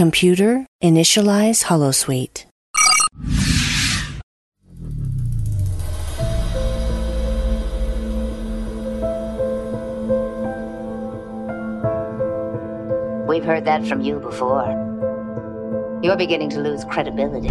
Computer, initialize Holosuite. We've heard that from you before. You're beginning to lose credibility.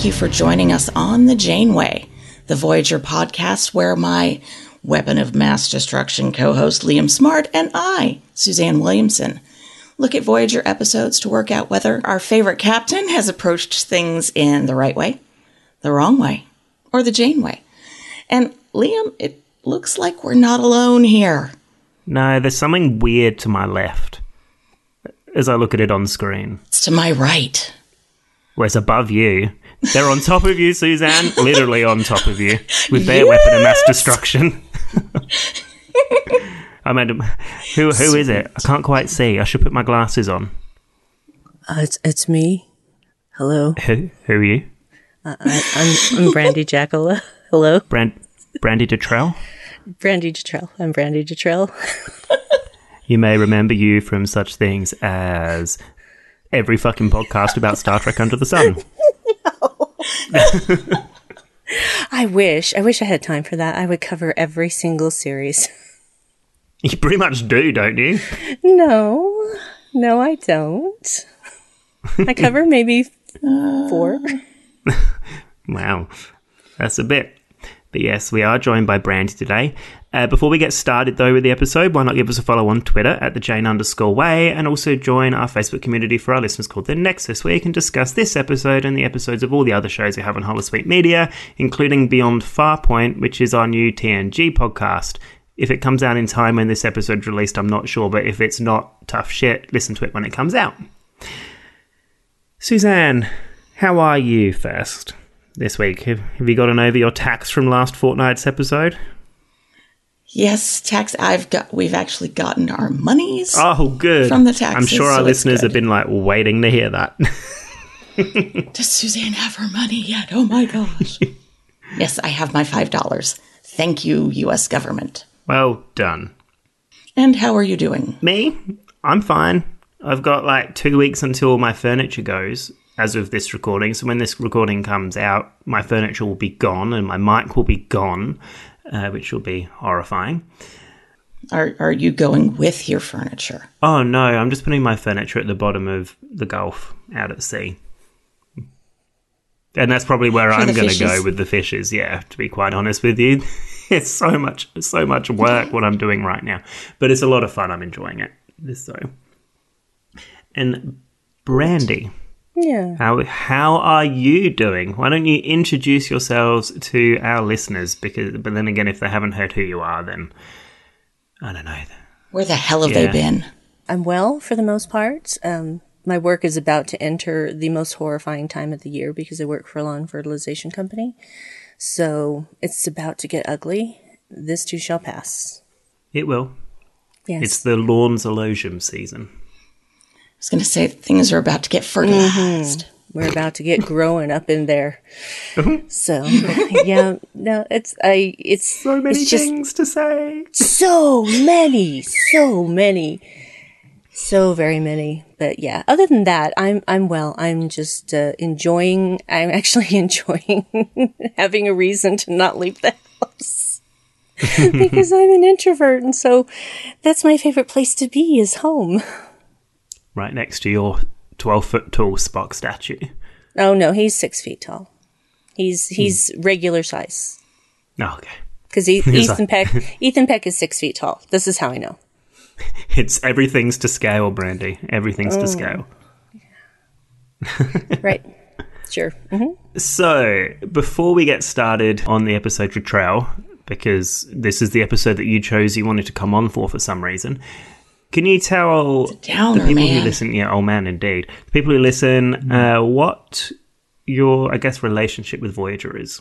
Thank you for joining us on the Janeway, the Voyager podcast, where my weapon of mass destruction co host Liam Smart and I, Suzanne Williamson, look at Voyager episodes to work out whether our favorite captain has approached things in the right way, the wrong way, or the Janeway. And Liam, it looks like we're not alone here. No, there's something weird to my left as I look at it on screen. It's to my right. Whereas above you, they're on top of you, Suzanne, literally on top of you, with their weapon of mass destruction. I mean, who who is it? I can't quite see. I should put my glasses on. Uh, it's it's me. Hello, Who who are you? I, I'm I'm Brandi Jackola. Hello, Brand Brandy Detrell. Brandy Detrell. I'm Brandy Detrell. You may remember you from such things as every fucking podcast about Star Trek Under the Sun. I wish I wish I had time for that. I would cover every single series. You pretty much do, don't you? No, no, I don't. I cover maybe four. Wow, that's a bit. But yes, we are joined by Brandi today. Uh, before we get started though with the episode, why not give us a follow on Twitter at the Jane underscore way and also join our Facebook community for our listeners called The Nexus, where you can discuss this episode and the episodes of all the other shows we have on Holosuite Media, including Beyond Farpoint, which is our new TNG podcast. If it comes out in time when this episode's released, I'm not sure, but if it's not tough shit, listen to it when it comes out. Suzanne, how are you first this week? Have, have you gotten over your tax from last fortnight's episode? Yes, tax. I've got. We've actually gotten our monies. Oh, good. From the taxes, I'm sure our so listeners have been like waiting to hear that. Does Suzanne have her money yet? Oh my gosh. yes, I have my $5. Thank you, US government. well done. And how are you doing? Me, I'm fine. I've got like two weeks until my furniture goes as of this recording. So when this recording comes out, my furniture will be gone and my mic will be gone, uh, which will be horrifying. Are, are you going with your furniture? Oh no, I'm just putting my furniture at the bottom of the Gulf out at sea. And that's probably where I'm going to go with the fishes. Yeah, to be quite honest with you, it's so much, so much work what I'm doing right now, but it's a lot of fun. I'm enjoying it. So. And Brandi, Yeah. how how are you doing? Why don't you introduce yourselves to our listeners? Because, but then again, if they haven't heard who you are, then I don't know. Where the hell have they been? I'm well for the most part. Um, my work is about to enter the most horrifying time of the year because I work for a lawn fertilization company. So it's about to get ugly. This too shall pass. It will. Yes. It's the lawns elogium season. I was going to say things are about to get fertilized. We're about to get growing up in there. Mm-hmm. So yeah, no, it's I it's So many it's just things to say. so many, so many, so very many. But yeah, other than that, I'm I'm well. I'm just uh, enjoying. I'm actually enjoying having a reason to not leave the house because I'm an introvert, and so that's my favorite place to be is home. Right next to your 12 foot tall Spock statue. Oh no, he's six feet tall. He's he's regular size Oh, okay. because He's Ethan like- Peck Ethan Peck is six feet tall. This is how I know. It's everything's to scale, Brandi. Everything's Oh. to scale. Right. Sure. hmm So, before we get started on the episode Jetrel, because this is the episode that you chose you wanted to come on for for some reason, Can you tell downer, the people who listen? Yeah, oh man, indeed. The people who listen, uh, what your I guess relationship with Voyager is.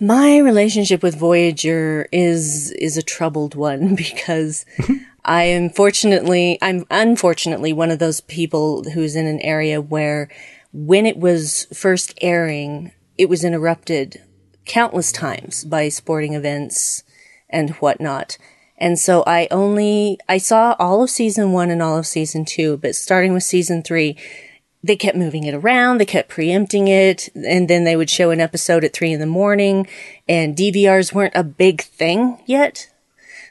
My relationship with Voyager is is a troubled one because I am fortunately I'm unfortunately one of those people who's in an area where when it was first airing, it was interrupted countless times by sporting events and whatnot. And so I only I saw all of season one and all of season two, but starting with season three, they kept moving it around. They kept preempting it. And then they would show an episode at three in the morning and DVRs weren't a big thing yet.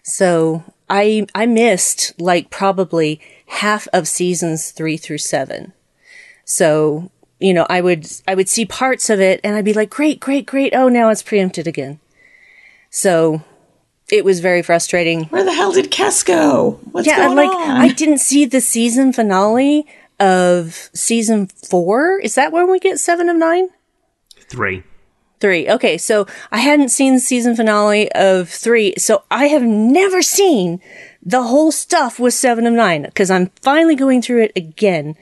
So I, I missed like probably half of seasons three through seven. So, you know, I would, I would see parts of it and I'd be like, great, great, great. Oh, now it's preempted again. So it was very frustrating Where the hell did Kes go? What's yeah, going like on? I didn't see the season finale of season four. Is that when we get seven of nine? Three. Three. Okay, so I hadn't seen the season finale of three, so I have never seen the whole stuff with seven of nine because I'm finally going through it again,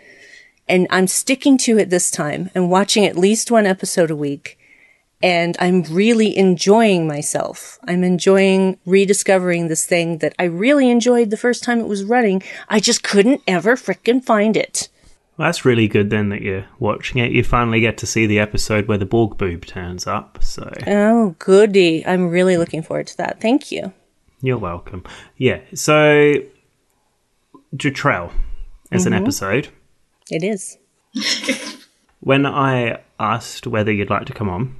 and I'm sticking to it this time and watching at least one episode a week. And I'm really enjoying myself. I'm enjoying rediscovering this thing that I really enjoyed the first time it was running. I just couldn't ever frickin' find it. Well, that's really good then that you're watching it. You finally get to see the episode where the Borg boob turns up. So Oh, goody. I'm really looking forward to that. Thank you. you're welcome. Yeah. So Jetrel as an mm-hmm. episode. It is. When I asked whether you'd like to come on,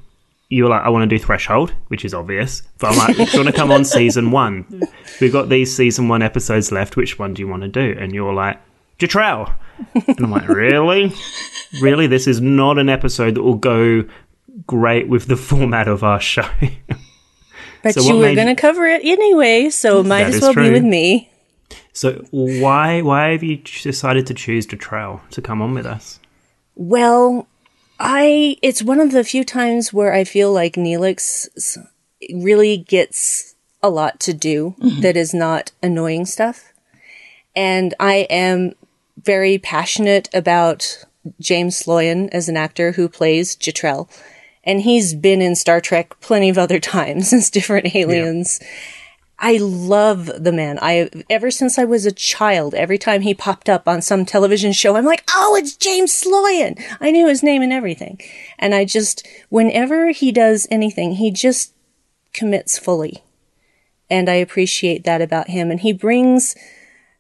you were like, I want to do Threshold, which is obvious. But I'm like, do you want to come on season one? We've got these season one episodes left. Which one do you want to do? And you're like, Jetrel. And I'm like, really? Really? This is not an episode that will go great with the format of our show. But So you were going to cover it anyway, so might as well be with me. so why why have you decided to choose Jetrel to come on with us? Well, I it's one of the few times where I feel like Neelix really gets a lot to do mm-hmm. that is not annoying stuff. And I am very passionate about James Sloyan as an actor who plays Jetrel. And he's been in Star Trek plenty of other times as different aliens. I love the man. I ever since I was a child, every time he popped up on some television show, I'm like, "Oh, it's James Sloyan." I knew his name and everything. And I just whenever he does anything, he just commits fully. And I appreciate that about him and he brings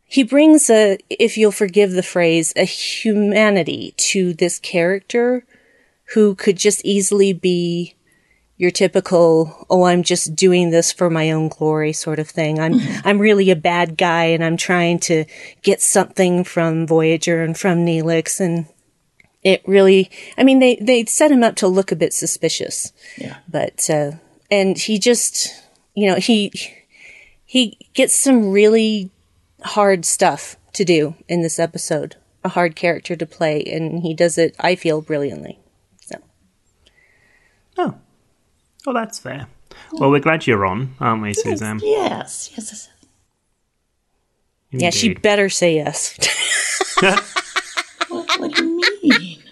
he brings a if you'll forgive the phrase, a humanity to this character who could just easily be your typical oh i'm just doing this for my own glory sort of thing. I'm i'm really a bad guy and i'm trying to get something from voyager and from neelix and it really i mean they they set him up to look a bit suspicious. Yeah. but uh and he just you know he he gets some really hard stuff to do in this episode a hard character to play and he does it i feel brilliantly. So. Oh. Well that's fair. Well we're glad you're on, aren't we, Suzanne? Yes, yes, yes. yeah she better say yes What, what do you mean?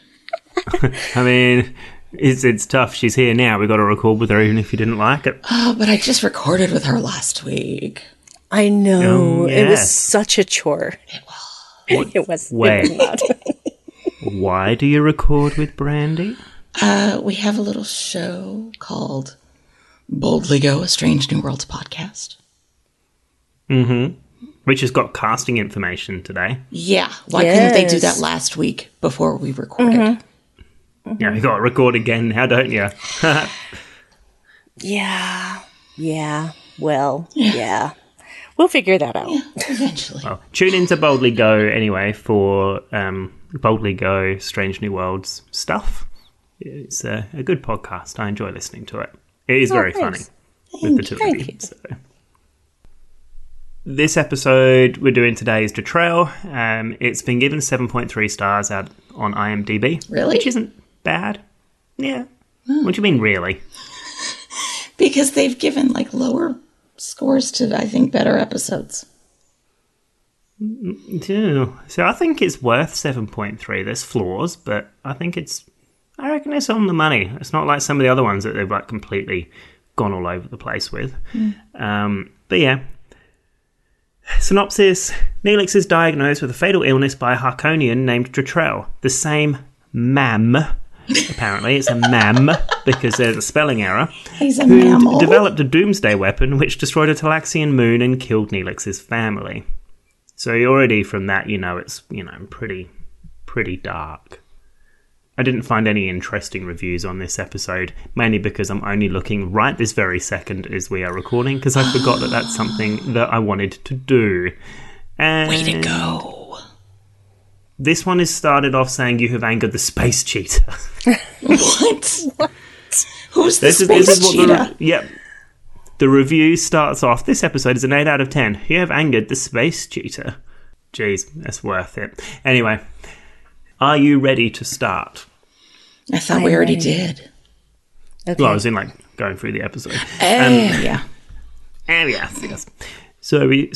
I mean, it's it's tough. She's here now. We got to record with her, even if you didn't like it. Oh, but I just recorded with her last week. I know. Oh, It was such a chore. It was. It When? was not. Why do you record with Brandi? Uh, we have a little show called Boldly Go, a Strange New Worlds podcast. Mhm. Which has got casting information today. Yeah. Why couldn't they do that last week before we recorded? Yeah, you got to record again now, don't you? yeah. Yeah. Well, yeah. We'll figure that out. Eventually. Well, tune into Boldly Go anyway for um, Boldly Go Strange New Worlds stuff. It's a, a good podcast. I enjoy listening to it. It is very funny thanks. with the two Thank of you. So. This episode we're doing today is Jetrel. Um, it's been given 7.3 stars out on IMDb. Really? Which isn't bad. Yeah. What do you mean, really? Because they've given like lower scores to, I think, better episodes. Yeah. So I think it's worth 7.3. There's flaws, but I think it's, I reckon it's on the money. It's not like some of the other ones that they've like completely gone all over the place with. Um, but yeah. Synopsis Neelix is diagnosed with a fatal illness by a Haakonian named Jetrel, the same mam. Apparently, it's a mam because there's a spelling error He's a who mammal. developed a doomsday weapon which destroyed a Talaxian moon and killed Neelix's family. So already from that, you know, it's you know pretty pretty dark. I didn't find any interesting reviews on this episode, mainly because I'm only looking right this very second as we are recording, because I forgot that that's something that I wanted to do. And Way to go. This one is started off saying you have angered the space cheetah. What? Who's the This is, space this is what cheetah? the yep. The review starts off. This episode is an eight out of ten. You have angered the space cheetah. Jeez, that's worth it. Anyway, are you ready to start? I thought we I'm already ready. did. Okay. Well, I was in like going through the episode. Eh, yeah. Oh yes, yes. So we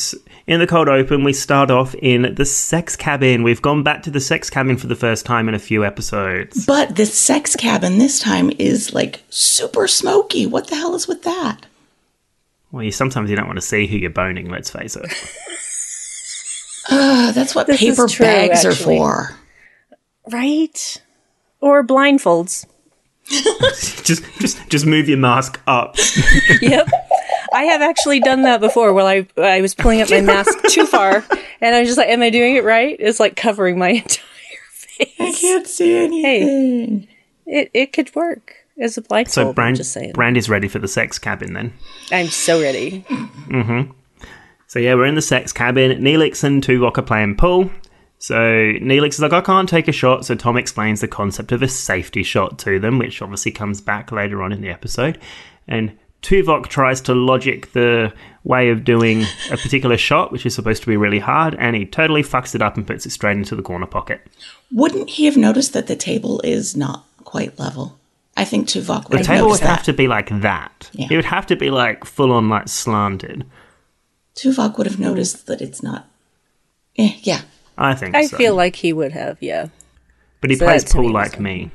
in the cold open, we start off in the sex cabin. We've gone back to the sex cabin for the first time in a few episodes. But the sex cabin this time is like super smoky. What the hell is with that? Well, you sometimes you don't want to see who you're boning. Let's face it. Uh, that's what This paper true, bags actually. are for. right? Or blindfolds. just, just, just move your mask up. yep. I have actually done that before where I I was pulling up my mask too far and I was just like, Am I doing it right? It's like covering my entire face. I can't see anything. Hey, It it could work as a blindfold. So I'm Brand, just saying. Brand is ready for the sex cabin then. I'm so ready. Mm-hmm. So yeah, we're in the sex cabin. Neelix and Tuvok are playing pool. So Neelix is like, I can't take a shot. So Tom explains the concept of a safety shot to them, which obviously comes back later on in the episode. And Tuvok tries to logic the way of doing a particular shot, which is supposed to be really hard, and he totally fucks it up and puts it straight into the corner pocket. Wouldn't he have noticed that the table is not quite level? I think Tuvok would The table would have that. to be like that. Yeah. It would have to be like full on like slanted. Tuvok would have noticed that it's not. Eh, yeah. I think I so. feel like he would have, yeah. but he so plays pool like me.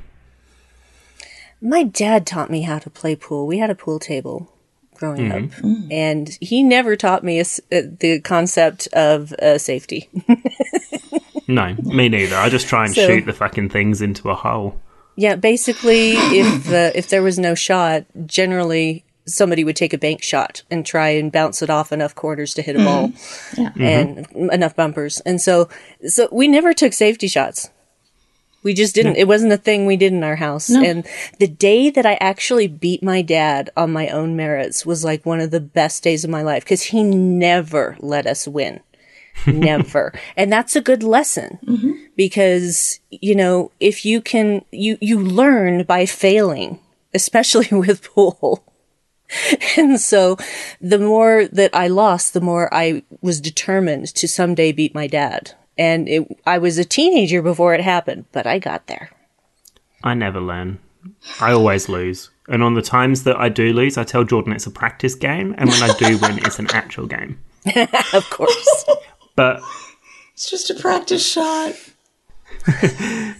My dad taught me how to play pool. We had a pool table growing Mm-hmm. up, and he never taught me a s uh, the concept of uh, safety. No, me neither. I just try and So- shoot the fucking things into a hole. yeah, basically, if uh, if there was no shot, generally somebody would take a bank shot and try and bounce it off enough corners to hit a mm-hmm. ball, Yeah. Mm-hmm. and enough bumpers. And so, so we never took safety shots. We just didn't. It wasn't a thing we did in our house. And the day that I actually beat my dad on my own merits was like one of the best days of my life because he never let us win. never. And that's a good lesson mm-hmm. because, you know, if you can, you, you learn by failing, especially with pool. And so the more that I lost, the more I was determined to someday beat my dad. And it, I was a teenager before it happened, but I got there. I never learn. I always lose. And on the times that I do lose, I tell Jordan it's a practice game. And when I do win, it's an actual game. Of course. But It's just a practice shot.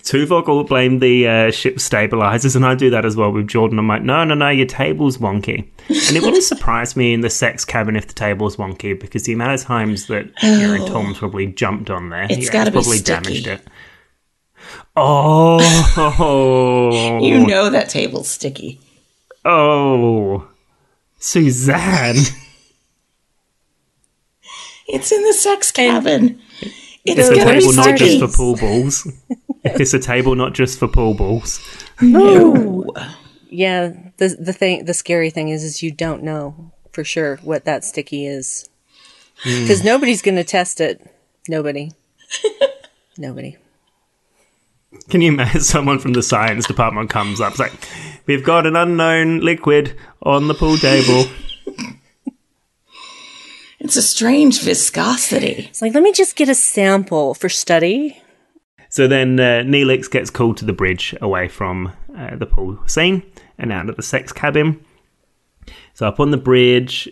Tuvok will blame the uh, ship stabilizers, and I do that as well with Jordan. I'm like, no, no, no, your table's wonky. And it wouldn't surprise me in the sex cabin if the table's wonky because the amount of times that you know, Tom's probably jumped on there, It's yeah, probably sticky. damaged it. Oh, You know that table's sticky. oh, Suzanne. It's in the sex cabin. It's, It's a gonna be table not just for pool balls. it's a table not just for pool balls. No. Yeah, the the thing, the scary thing is, is you don't know for sure what that sticky is, hmm. because nobody's going to test it. Nobody. Nobody. Can you imagine someone from the science department comes up, it's like, we've got an unknown liquid on the pool table. It's a strange viscosity. It's like, let me just get a sample for study. So then uh, Neelix gets called to the bridge away from uh, the pool scene and out of the sex cabin. So up on the bridge,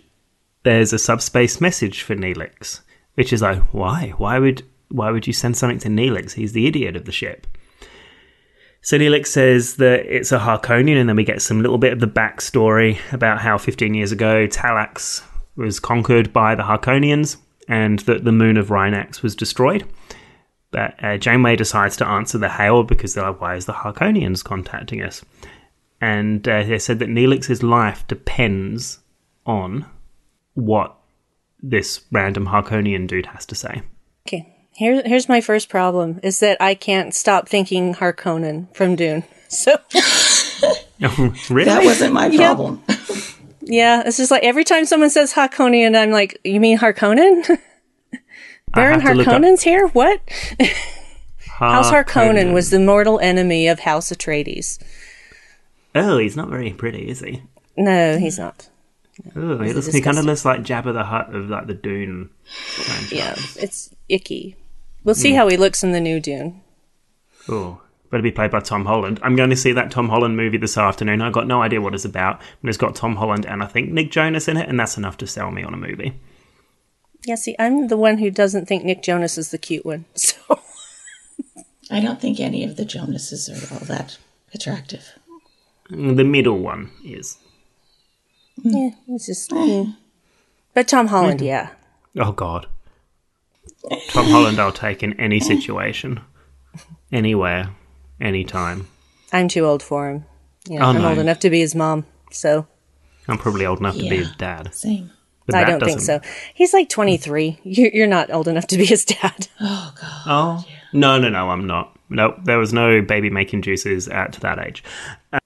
there's a subspace message for Neelix. which is like, why? Why would why would you send something to Neelix? He's the idiot of the ship. So Neelix says that it's a Haakonian, and then we get some little bit of the backstory about how 15 years ago Talax was conquered by the Haakonians, and that the moon of Rhinax was destroyed. But uh, Janeway decides to answer the hail because they're like, why is the Haakonians contacting us? And uh, they said that Neelix's life depends on what this random Haakonian dude has to say. Okay. Here's here's my first problem is that I can't stop thinking Harkonnen from Dune. So really? That wasn't my Yep. yeah, it's just like every time someone says Harkonnen, I'm like, you mean Harkonnen? Baron have to look up- Harkonnen's here? What? House Harkonnen was the mortal enemy of House Atreides. Oh, he's not very pretty, is he? No, he's not. Oh, he, looks, he kind of looks like Jabba the Hutt of like the Dune franchise. Yeah, it's icky. We'll see hmm. how he looks in the new Dune. Oh, better be played by Tom Holland. I'm going to see that Tom Holland movie this afternoon. I've got no idea what it's about, but it's got Tom Holland and I think Nick Jonas in it, and that's enough to sell me on a movie. Yeah, see, I'm the one who doesn't think Nick Jonas is the cute one. So I don't think any of the Jonases are all that attractive. The middle one is. yeah, it's just. mm. But Tom Holland, yeah. Oh God, Tom Holland, I'll take in any situation, anywhere, anytime. I'm too old for him. Yeah, Oh, I'm no. old enough to be his mom, so I'm probably old enough to be his dad. Same. But I don't think doesn't- so. He's like 23. You're, you're not old enough to be his dad. Oh god. Oh no, no, no! I'm not. Nope, there was no baby making juices at that age. Uh,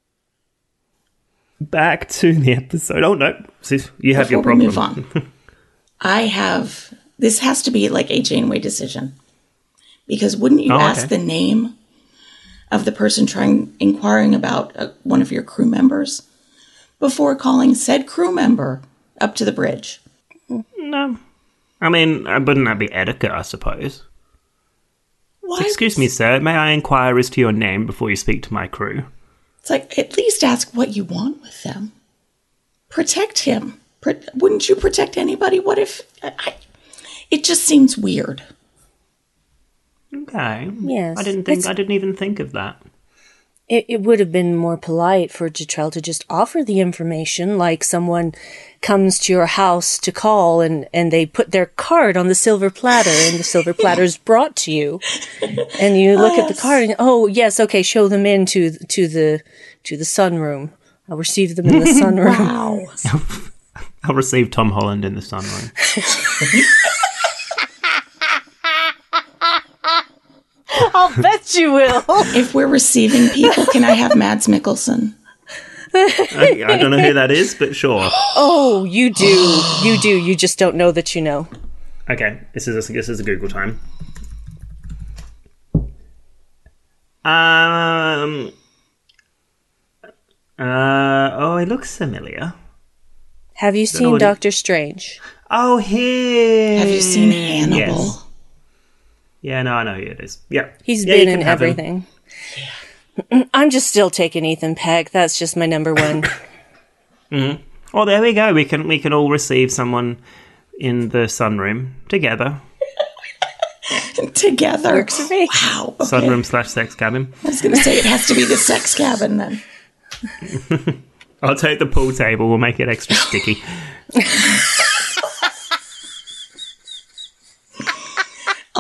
back to the episode. Oh no, sis, you have your Before we problem. move on, I have. This has to be like a Janeway decision, because wouldn't you Oh, ask okay. the name of the person trying inquiring about uh, one of your crew members before calling said crew member up to the bridge? No, I mean, uh, wouldn't that be etiquette? I suppose. Why? Excuse me, sir. May I inquire as to your name before you speak to my crew? It's like at least ask what you want with them. Protect him. Pro- wouldn't you protect anybody? What if? I, I, it just seems weird. Okay. Yes, I didn't think. it's- I didn't even think of that. It, it would have been more polite for Jetrel to just offer the information, like someone comes to your house to call and, and they put their card on the silver platter and the silver platter is brought to you. And you look at the card and, oh, yes, okay, show them in to, to the, to the sunroom. I'll receive them in the sunroom. Wow. I'll receive Tom Holland in the sunroom. I'll bet you will. if we're receiving people, can I have Mads Mikkelsen? I, I don't know who that is, but sure. Oh, you do. You do. You just don't know that you know. Okay, this is a, this is a Google time. Um. Uh. Oh, it looks familiar. Have you seen what it- Doctor Strange? Oh, here. Have you seen Hannibal? Yes. Yeah, no, I know who it is. Yeah, He's Yeah, been in have him. everything. I'm just still taking Ethan Peck. That's just my number one. Oh, there we go. We can we can all receive someone in the sunroom together. Together. Works for me. Wow. Okay. Sunroom slash sex cabin. I was going to say it has to be the sex cabin then. I'll take the pool table. We'll make it extra sticky.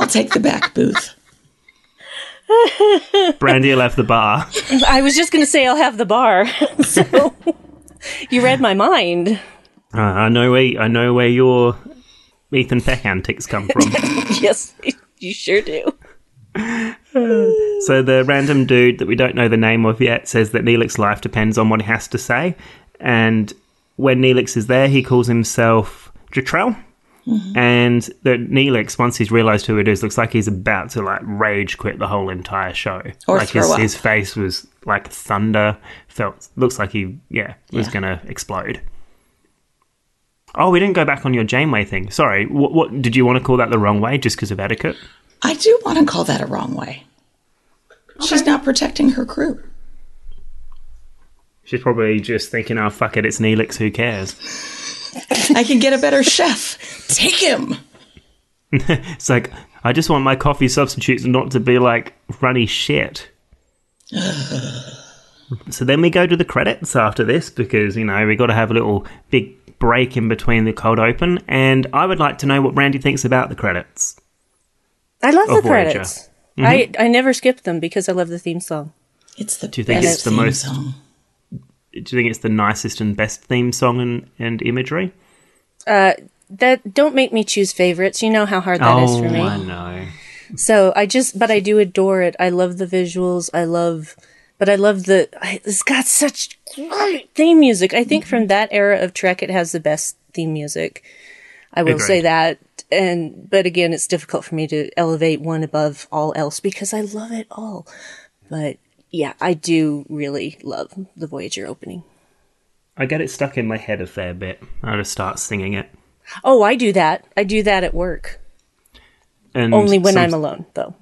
I'll take the back booth. Brandi left the bar. I was just going to say I'll have the bar. so you read my mind. Uh, I know where I know where your Ethan Peck antics come from. Yes, you sure do. so the random dude that we don't know the name of yet says that Neelix's life depends on what he has to say, and when Neelix is there, he calls himself Jetrel. Mm-hmm. And that Neelix, once he's realised who it is, looks like he's about to like rage quit the whole entire show. Or like his, his face was like thunder. Felt looks like he yeah was Yeah. gonna explode. Oh, we didn't go back on your Janeway thing. Sorry. What, what did you want to call that the wrong way just because of etiquette? I do want to call that a wrong way. She's not protecting her crew. She's probably just thinking, "Oh fuck it, it's Neelix. Who cares?" I can get a better chef. Take him. It's like I just want my coffee substitutes not to be like runny shit. so then we go to the credits after this because you know we got to have a little big break in between the cold open, and I would like to know what Randy thinks about the credits. I love the Voyager. credits. Mm-hmm. I, I never skip them because I love the theme song. It's the Do you think best it's the theme most- song. Do you think it's the nicest and best theme song and, and imagery? Uh, that don't make me choose favorites. You know how hard that is for me. Oh, I know. So I just, but I do adore it. I love the visuals. I love, but I love the. It's got such great theme music. I think from that era of Trek, it has the best theme music. I will say that. And but again, it's difficult for me to elevate one above all else because I love it all. But yeah, I do really love the Voyager opening. I get it stuck in my head a fair bit. I just start singing it. Oh, I do that. I do that at work. And Only when some- I'm alone, though.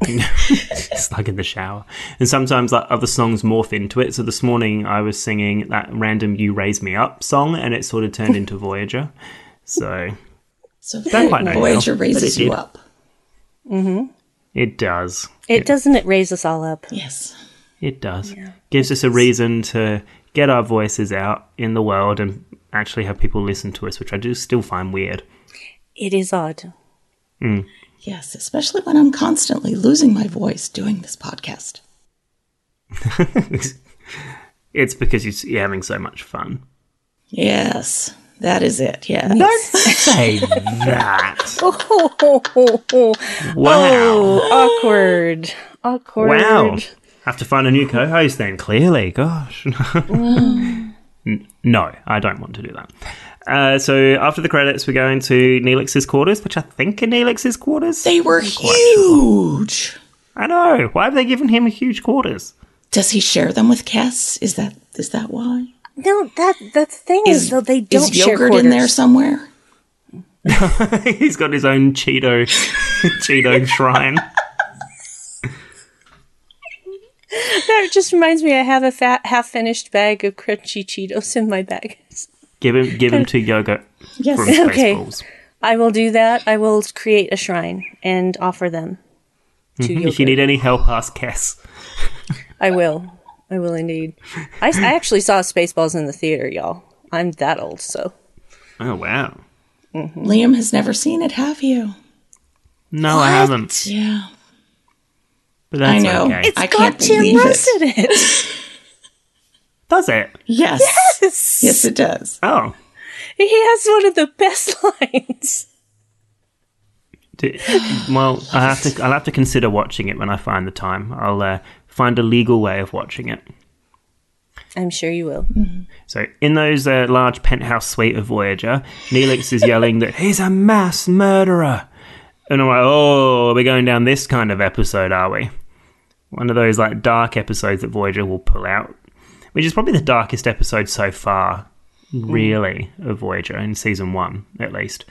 it's like in the shower. And sometimes like other songs morph into it. So this morning I was singing that random "You Raise Me Up" song, and it sort of turned into Voyager. So So Don't quite know Voyager how, raises it you did. up. Mm-hmm. It does. It doesn't it raise us all up. Yes. It does. Gives us a reason to get our voices out in the world and actually have people listen to us, which I do still find weird. It is odd. Mm. Yes, especially when I'm constantly losing my voice doing this podcast. It's because you- you're having so much fun. Yes, that is it. Yeah. Say that. Oh, Wow. awkward. Awkward. Wow. Have to find a new co host then, clearly. Gosh. No, I don't want to do that. Uh, so after the credits, we go into Neelix's quarters, which I think are Neelix's quarters. They were huge. I know. Why have they given him huge quarters? Does he share them with Kes? Is that is that why? No, that that thing is, though they don't is share yogurt quarters. in there somewhere? He's got his own Cheeto Cheeto shrine. That just reminds me. I have a fat, half-finished bag of crunchy Cheetos in my bag. Give him give him two yogurt Yes. from Okay. Spaceballs. I will do that. I will create a shrine and offer them to you. If you need any help, ask Cass. I will. I will indeed. I, I actually saw Spaceballs in the theater, y'all. I'm that old, so Oh wow. Liam has never seen it, have you? No, I haven't. Yeah. But that's I know. okay. I can't got Tim believe Russ it. in it. Does it? Yes. Yes. Yes, it does. Oh. He has one of the best lines. D- Well, I have to. I'll have to consider watching it when I find the time. I'll uh, find a legal way of watching it. I'm sure you will. So, in those uh, large penthouse suite of Voyager, Neelix is yelling that he's a mass murderer, and I'm like, "Oh, we're going down this kind of episode, are we?" One of those like dark episodes that Voyager will pull out, which is probably the darkest episode so far, really, of Voyager in season one, at least.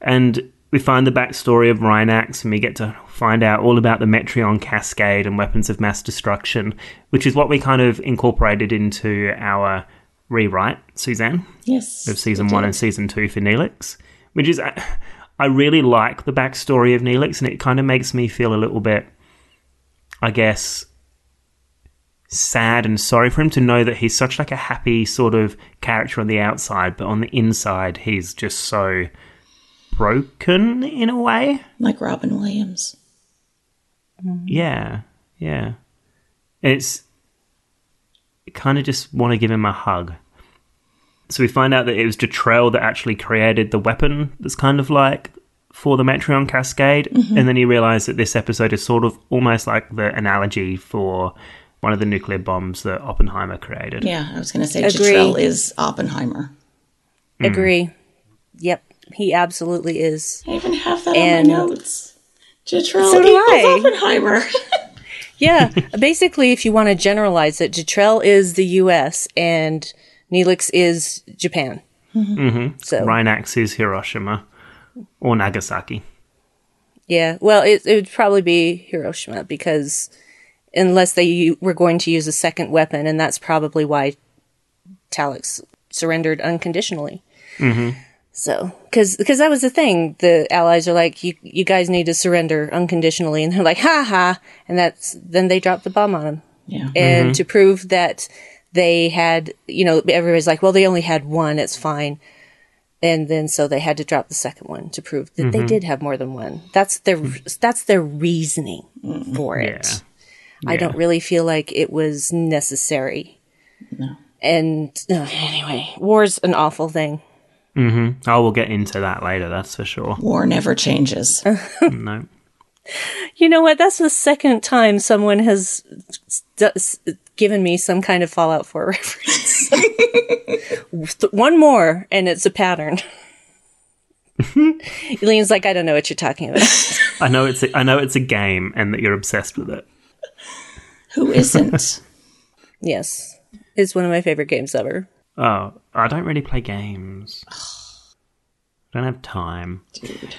And we find the backstory of Rinax, and we get to find out all about the Metreon Cascade and weapons of mass destruction, which is what we kind of incorporated into our rewrite, Suzanne, Yes. of season one and season two for Neelix, which is. I really like the backstory of Neelix, and it kind of makes me feel a little bit, I guess, sad and sorry for him to know that he's such like a happy sort of character on the outside, but on the inside he's just so broken in a way. like Robin Williams. Yeah, yeah. It's kind of just want to give him a hug. So we find out that it was Jetrel that actually created the weapon that's kind of like for the Metreon Cascade, mm-hmm. and then you realise that this episode is sort of almost like the analogy for one of the nuclear bombs that Oppenheimer created. Yeah, I was going to say Agree. Jetrel is Oppenheimer. Agree. Mm. Yep, he absolutely is. I even have that And- on my notes. Jetrel So do equals I. Oppenheimer. Yeah, basically, if you want to generalize it, Jetrel is the U.S. and Neelix is Japan. Mm-hmm. So Rinax is Hiroshima or Nagasaki. yeah, well, it, it would probably be Hiroshima because unless they u- were going to use a second weapon, and that's probably why Talax surrendered unconditionally. So, because because that was the thing, the allies are like, you you guys need to surrender unconditionally, and they're like, ha ha, and that's then they drop the bomb on them, Yeah. and mm-hmm. to prove that they had, you know, everybody's like, well, they only had one, it's fine, and then so they had to drop the second one to prove that they mm-hmm. did have more than one. That's their mm-hmm. that's their reasoning for it. I don't really feel like it was necessary. No. And uh, anyway, war's an awful thing. Mm-hmm. Oh, we'll get into that later. That's for sure. War never changes. no. You know what? That's the second time someone has st- given me some kind of Fallout 4 reference. One more, and it's a pattern. Elaine's like, I don't know what you're talking about. I know it's a, I know it's a game and that you're obsessed with it. Who isn't? yes, it's one of my favorite games ever. Oh, I don't really play games. I don't have time. Dude.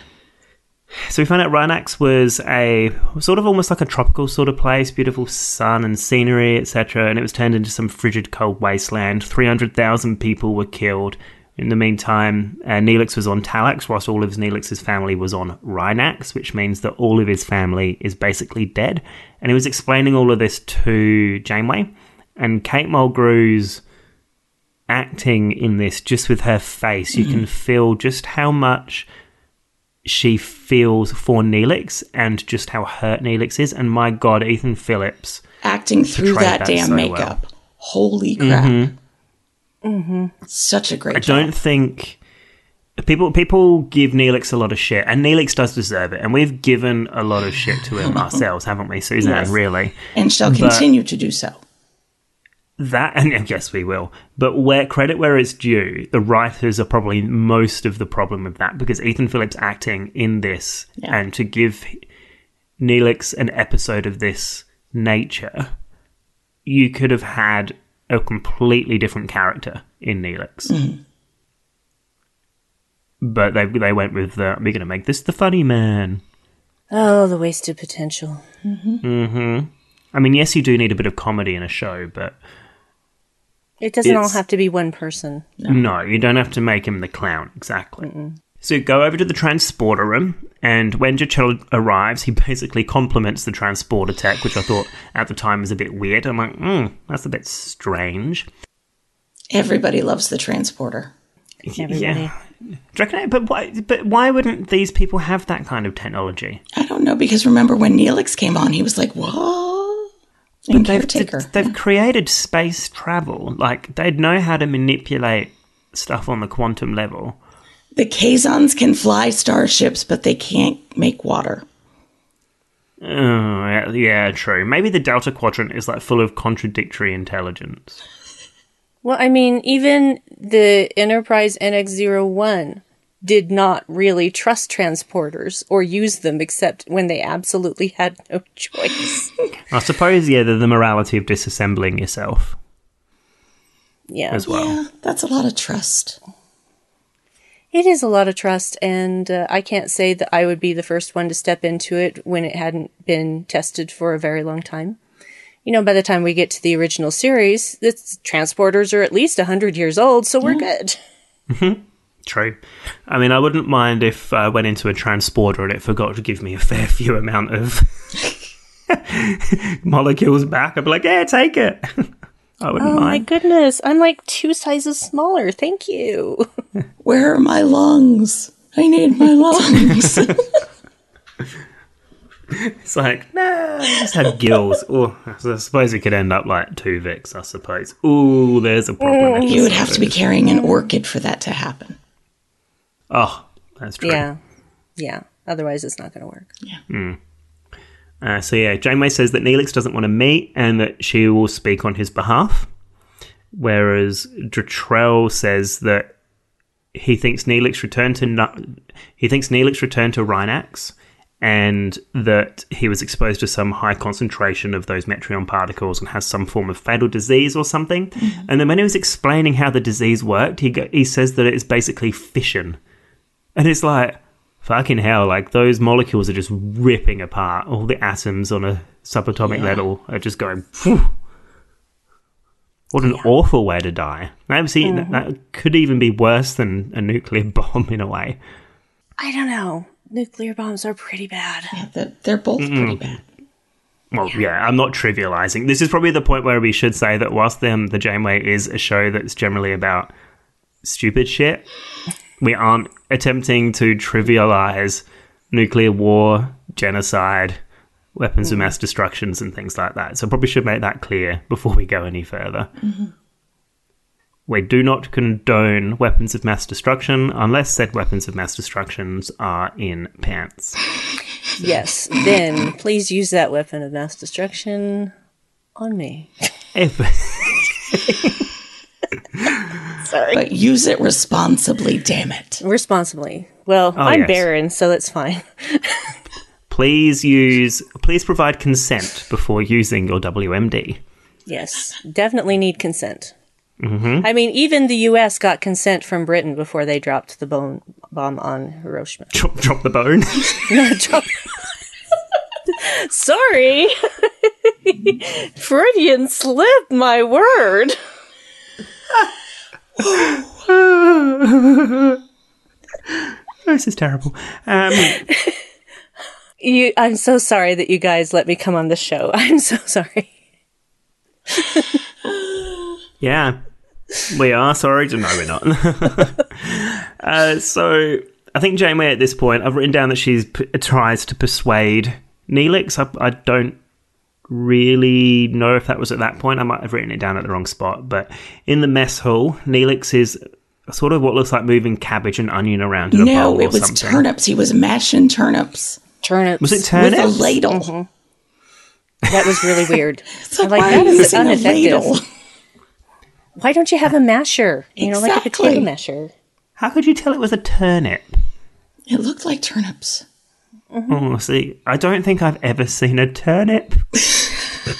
So we found out Rinax was a sort of almost like a tropical sort of place, beautiful sun and scenery, etc. And it was turned into some frigid, cold wasteland. Three hundred thousand people were killed. In the meantime, uh, Neelix was on Talax, whilst all of Neelix's family was on Rinax, which means that all of his family is basically dead. And he was explaining all of this to Janeway, and Kate Mulgrew's acting in this, just with her face, you can mm-hmm. feel just how much she feels for Neelix and just how hurt Neelix is. And my God, Ethan Phillips. Acting through that that damn so makeup. Holy mm-hmm. crap. Mm-hmm. Such a great I job. don't think people people give Neelix a lot of shit, and Neelix does deserve it. And we've given a lot of shit to him ourselves, haven't we, Suzanne? Yes. Really. and shall but- continue to do so. That and yes, we will. But where credit where it's due, the writers are probably most of the problem with that because Ethan Phillips acting in this Yeah. and to give Neelix an episode of this nature, you could have had a completely different character in Neelix. Mm-hmm. But they they went with the we're going to make this the funny man. Oh, the wasted potential. Mm-hmm. Mm-hmm. I mean, yes, you do need a bit of comedy in a show, but It doesn't all have to be one person. No, you don't have to make him the clown, exactly. So go over to the transporter room, and when Jetrel arrives, he basically compliments the transporter tech, which I thought at the time was a bit weird. I'm like, hmm, that's a bit strange. Everybody loves the transporter. Everybody. Yeah. Do you reckon it- but why? But why wouldn't these people have that kind of technology? I don't know because remember when Neelix came on, he was like, "What?" And They've, caretaker. they've created space travel. Like they'd know how to manipulate stuff on the quantum level. The Kazons can fly starships, but they can't make water. Oh, yeah, yeah, true. Maybe the Delta Quadrant is like full of contradictory intelligence. Well, I mean, even the Enterprise NX-01 did not really trust transporters or use them except when they absolutely had no choice. I suppose, yeah, the, the morality of disassembling yourself Yeah. as well. Yeah, that's a lot of trust. It is a lot of trust, and uh, I can't say that I would be the first one to step into it when it hadn't been tested for a very long time. You know, by the time we get to the original series, the transporters are at least 100 years old, so we're good. True. I mean, I wouldn't mind if I went into a transporter and it forgot to give me a fair few amount of molecules back. I'd be like, yeah, take it. I wouldn't Oh my goodness, I'm like two sizes smaller. Thank you. Where are my lungs? I need my lungs. It's like, nah, I just have gills. Oh, I suppose it could end up like Tuvix, I suppose. Ooh, there's a problem. Mm. you would have to be carrying an orchid for that to happen. Oh, that's true. Yeah. Yeah. Otherwise, it's not going to work. Uh, so yeah, Janeway says that Neelix doesn't want to meet and that she will speak on his behalf. Whereas Jetrel says that he thinks Neelix returned to Nu- he thinks Neelix returned to Rinax and that he was exposed to some high concentration of those Metreon particles and has some form of fatal disease or something. And then when he was explaining how the disease worked, he go- he says that it's basically fission. And it's like, fucking hell, like those molecules are just ripping apart. All the atoms on a subatomic Yeah. level are just going, phew. What an awful way to die. I've seen that, that could even be worse than a nuclear bomb in a way. I don't know. Nuclear bombs are pretty bad. Yeah, they're, they're both pretty bad. Well, yeah. I'm not trivializing. This is probably the point where we should say that whilst um, the Janeway is a show that's generally about stupid shit, we aren't attempting to trivialize nuclear war, genocide, weapons of mm. mass destructions, and things like that. So probably should make that clear before we go any further. Mm-hmm. We do not condone weapons of mass destruction unless said weapons of mass destructions are in pants. Yes. then please use that weapon of mass destruction on me. If Sorry. But use it responsibly, damn it. Responsibly. Well, oh, I'm yes. barren, so that's fine. please use please provide consent before using your WMD. Yes. Definitely need consent. Mm-hmm. I mean, even the U.S. got consent from Britain before they dropped the bone bomb on Hiroshima. Drop, drop the bone. Drop- Sorry. Freudian slip, my word. this is terrible. Um, You, I'm so sorry that you guys let me come on the show. I'm so sorry. yeah, we are sorry. to- No, we're not. uh, so I think Janeway at this point, I've written down that she's p- tries to persuade Neelix. I, I don't really know if that was at that point. I might have written it down at the wrong spot. But in the mess hall, Neelix is sort of what looks like moving cabbage and onion around in a No, bowl it was something. turnips. He was mashing turnips Turnips. Was it turnips? with a ladle. Mm-hmm. That was really weird. Like, I'm like, why that is using a ineffective. ladle? Why don't you have a masher? You know, like a Exactly. potato masher. How could you tell it was a turnip? It looked like turnips. Oh, see, I don't think I've ever seen a turnip.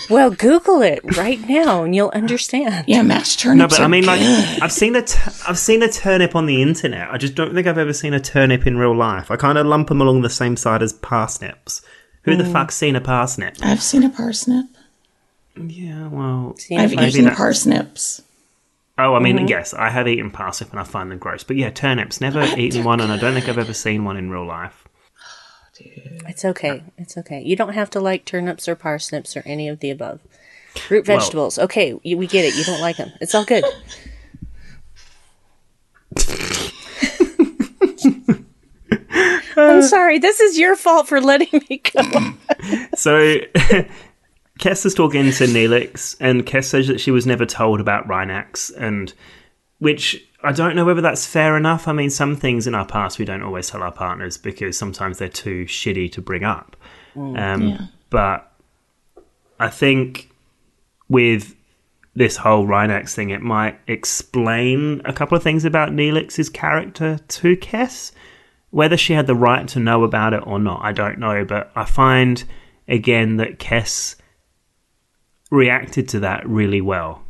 Well, Google it right now and you'll understand. Yeah, mashed turnips. No, but I are mean, like, good. I've seen a, t- I've seen a turnip on the internet. I just don't think I've ever seen a turnip in real life. I kind of lump them along the same side as parsnips. Who the mm. fuck's seen a parsnip? I've seen a parsnip. Yeah, well, I've Maybe eaten that- parsnips. oh, I mean, mm-hmm. yes, I have eaten parsnip and I find them gross. But yeah, turnips. Never eaten one, and I don't think I've ever seen one in real life. It's okay. It's okay. You don't have to like turnips or parsnips or any of the above. Root Well- vegetables. okay, you, we get it. You don't like them. It's all good. I'm sorry. This is your fault for letting me go. So, Kes is talking to Neelix, and Kes says that she was never told about Rinax, and which I don't know whether that's fair enough. I mean, some things in our past we don't always tell our partners because sometimes they're too shitty to bring up. um, But I think with this whole Rinax thing, it might explain a couple of things about Neelix's character to Kes. Whether she had the right to know about it or not, I don't know. But I find again that Kes reacted to that really well.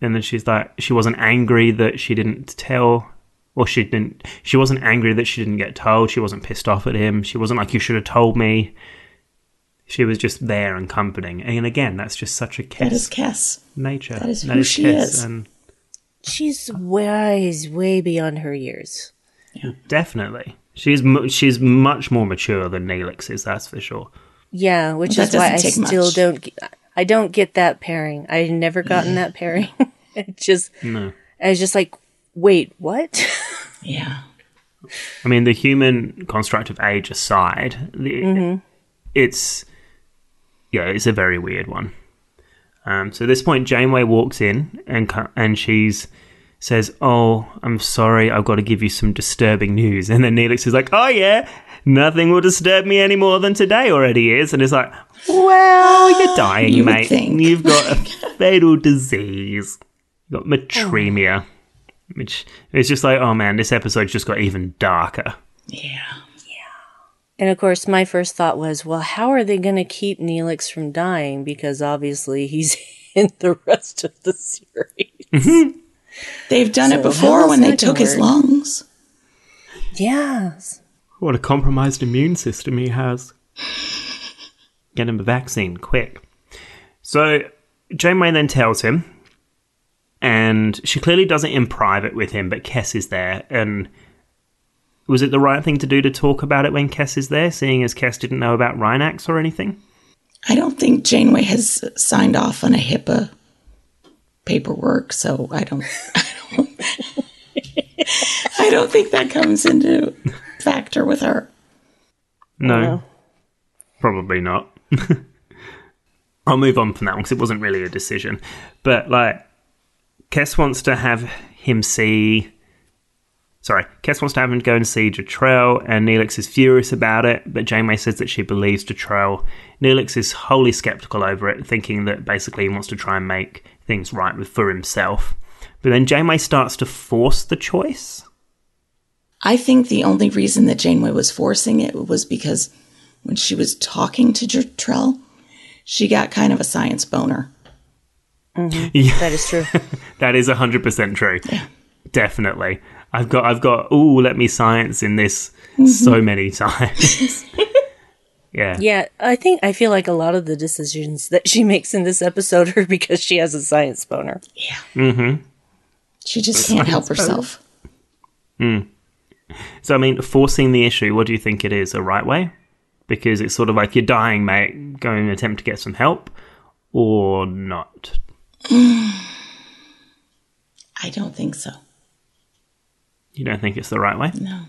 And then she's like, she wasn't angry that she didn't tell, or she didn't. She wasn't angry that she didn't get told. She wasn't pissed off at him. She wasn't like, you should have told me. She was just there and comforting. And again, that's just such a kiss. That is Kes Cass. nature. that is who she is. And She's wise, way beyond her years. definitely, she's mu- she's much more mature than Neelix is. That's for sure. Yeah, which is why I doesn't still much. don't. Get, I don't get that pairing. I've never gotten that pairing. it just, No. I was just like, wait, what? Yeah. I mean, the human construct of age aside, the, it's yeah, it's a very weird one. Um, so at this point, Janeway walks in and co- and she's says, "Oh, I'm sorry, I've got to give you some disturbing news." And then Neelix is like, "Oh yeah, nothing will disturb me any more than today already is." And it's like, "Well, you're dying, You mate. think. You've got a fatal disease. You've got metremia." Oh. Which it's just like, oh man, this episode's just got even darker. Yeah. Yeah. And of course, my first thought was, well, how are they going to keep Neelix from dying? Because obviously he's in the rest of the series. Mm-hmm. They've done So it before when they that gonna took his lungs. yes. What a compromised immune system he has. Get him a vaccine, quick. So, Janeway then tells him and she clearly does it in private with him, but Kes is there. And was it the right thing to do to talk about it when Kes is there, seeing as Kes didn't know about Rinax or anything? I don't think Janeway has signed off on a HIPAA paperwork, so I don't. I don't, I don't think that comes into factor with her. No, probably not. I'll move on from that one because it wasn't really a decision. But like, Kes wants to have him see. Sorry, Kes wants to have him go and see Jetrel, and Neelix is furious about it, but Janeway says that she believes Jetrel. Neelix is wholly skeptical over it, thinking that basically he wants to try and make things right with for himself. But then Janeway starts to force the choice. I think the only reason that Janeway was forcing it was because when she was talking to Jetrel, she got kind of a science boner. Mm-hmm. That is true. That is hundred percent true. Definitely. I've got I've got ooh, let me science in this mm-hmm. so many times. yeah. yeah, I think I feel like a lot of the decisions that she makes in this episode are because she has a science boner. Yeah. Mm-hmm. She just can't help herself. Hmm. So I mean, forcing the issue, what do you think it is? A right way? Because it's sort of like you're dying, mate, go and attempt to get some help or not. I don't think so. You don't think it's the right way? No.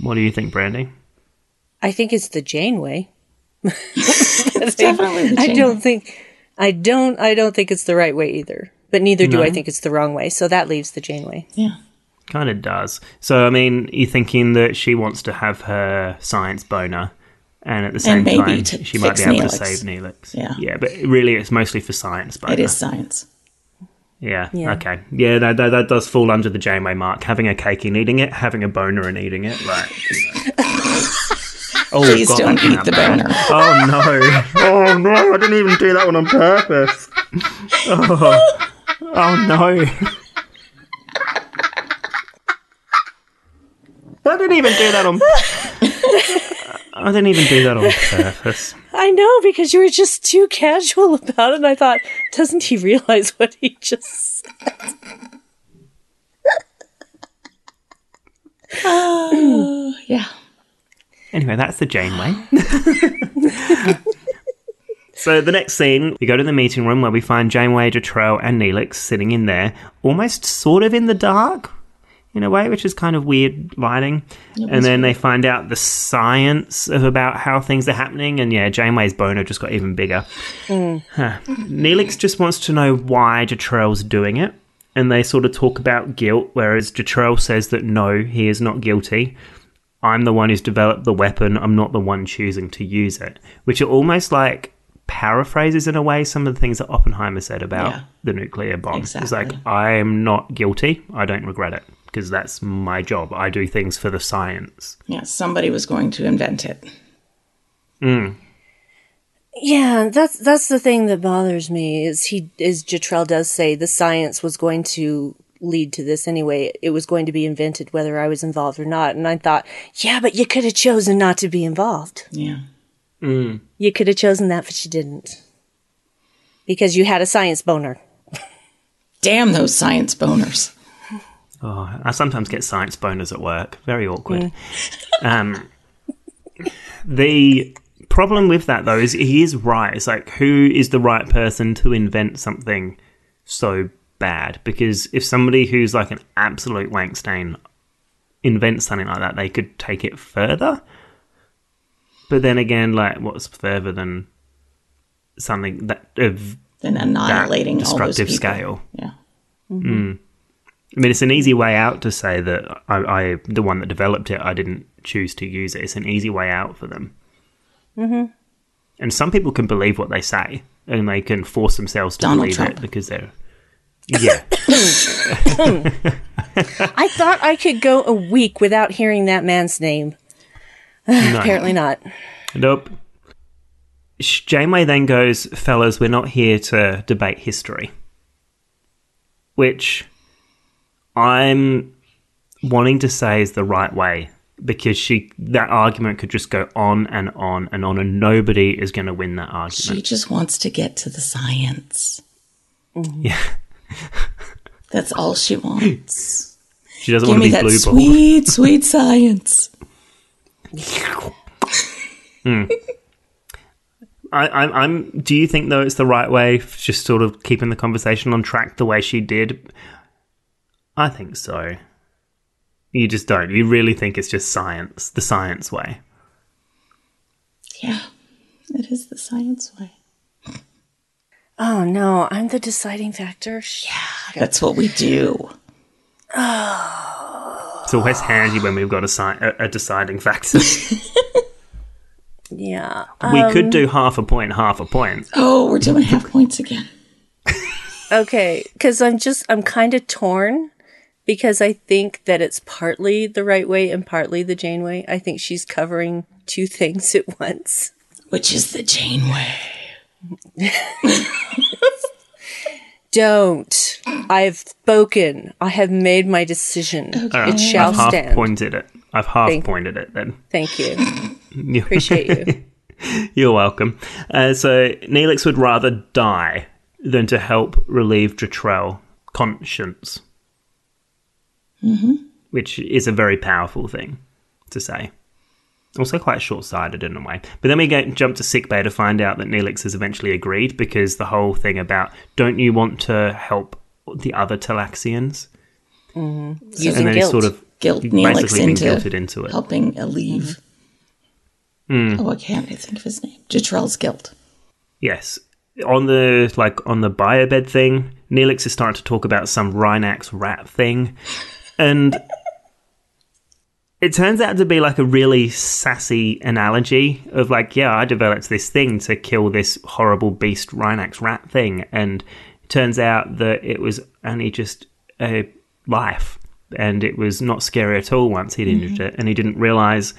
What do you think, Brandy? I think it's the Janeway. It's definitely the I don't think I don't I don't think it's the right way either. But neither do No? I think it's the wrong way. So that leaves the Janeway. Yeah. Kind of does. So I mean, you're thinking that she wants to have her science boner, and at the same time, she might be fix able to save Neelix. Yeah. yeah, but really, it's mostly for science boner. It is science. Yeah. Yeah. Okay. Yeah, that, that that does fall under the Janeway mark. Having a cake and eating it, having a boner and eating it. Right. oh, Please God, don't eat the happen. boner. Oh no! Oh no! I didn't even do that one on purpose. Oh, oh no! I didn't even do that on. I didn't even do that on purpose. I know because you were just too casual about it. And I thought, doesn't he realize what he just said? Yeah. Anyway, that's the Janeway. so the next scene, we go to the meeting room where we find Janeway, Jetrel, and Neelix sitting in there, almost sort of in the dark, in a way, which is kind of weird lighting. And then they find out the science of about how things are happening, and yeah, Janeway's boner just got even bigger. Huh. Neelix just wants to know why Jetrel's doing it. And they sort of talk about guilt, whereas Jetrel says that no, he is not guilty. I'm the one who's developed the weapon. I'm not the one choosing to use it. Which are almost like paraphrases in a way some of the things that Oppenheimer said about Yeah. the nuclear bomb. It's like, I am not guilty. I don't regret it because that's my job. I do things for the science. Yeah. Somebody was going to invent it. Hmm. Yeah, that's that's the thing that bothers me is he is Jetrel does say the science was going to lead to this anyway. It was going to be invented whether I was involved or not. And I thought, yeah, but you could have chosen not to be involved. Yeah. Hmm. You could have chosen that, but you didn't. Because you had a science boner. Damn those science boners. Oh, I sometimes get science boners at work. Very awkward. Um, the problem with that, though, is he is right. It's like, who is the right person to invent something so bad? Because if somebody who's like an absolute wank stain invents something like that, they could take it further. But then again, like, what's further than something that of Then that annihilating all those destructive scale? Yeah. I mean, it's an easy way out to say that I, I, the one that developed it, I didn't choose to use it. It's an easy way out for them. Mm-hmm. And some people can believe what they say, and they can force themselves to Donald believe Trump. it because they're. Yeah, I thought I could go a week without hearing that man's name. no. Apparently not. Nope. Janeway then goes, fellas, we're not here to debate history. Which I'm wanting to say is the right way because she that argument could just go on and on and on and nobody is going to win that argument. She just wants to get to the science. Mm-hmm. Yeah, That's all she wants. she doesn't Give want to me be that blue ball. sweet, sweet science. Hmm. I, I'm, I'm. Do you think though it's the right way, just sort of keeping the conversation on track the way she did? I think so. You just don't. You really think it's just science, the science way. Yeah, it is the science way. Oh no, I'm the deciding factor. Yeah, that's what we do. Oh. It's always handy when we've got a, sci- a, a deciding factor. Yeah. we could um, do half a point, half a point. Oh, we're doing half points again. Okay, because I'm just I'm kind of torn because I think that it's partly the right way and partly the Jane way. I think she's covering two things at once. Which is the Jane way. Don't. I've spoken. I have made my decision. It shall I've half stand. pointed it. I've half Thank- pointed it then. Thank you. You- Appreciate you. You're welcome. Uh, so Neelix would rather die than to help relieve Jetrel conscience, mm-hmm. which is a very powerful thing to say. Also quite short-sighted in a way. But then we get jump to sickbay to find out that Neelix has eventually agreed because the whole thing about don't you want to help the other Using and then guilt. he sort of guilt Neelix into guilted into it. helping Aleve. Oh, I can't think of his name. Jetrel's guilt. Yes. On the like on the biobed thing, Neelix is starting to talk about some Rinax rat thing. And it turns out to be like a really sassy analogy of like, yeah, I developed this thing to kill this horrible beast Rinax rat thing. And it turns out that it was only just a life. And it was not scary at all once he'd injured it. Mm-hmm. And he didn't realize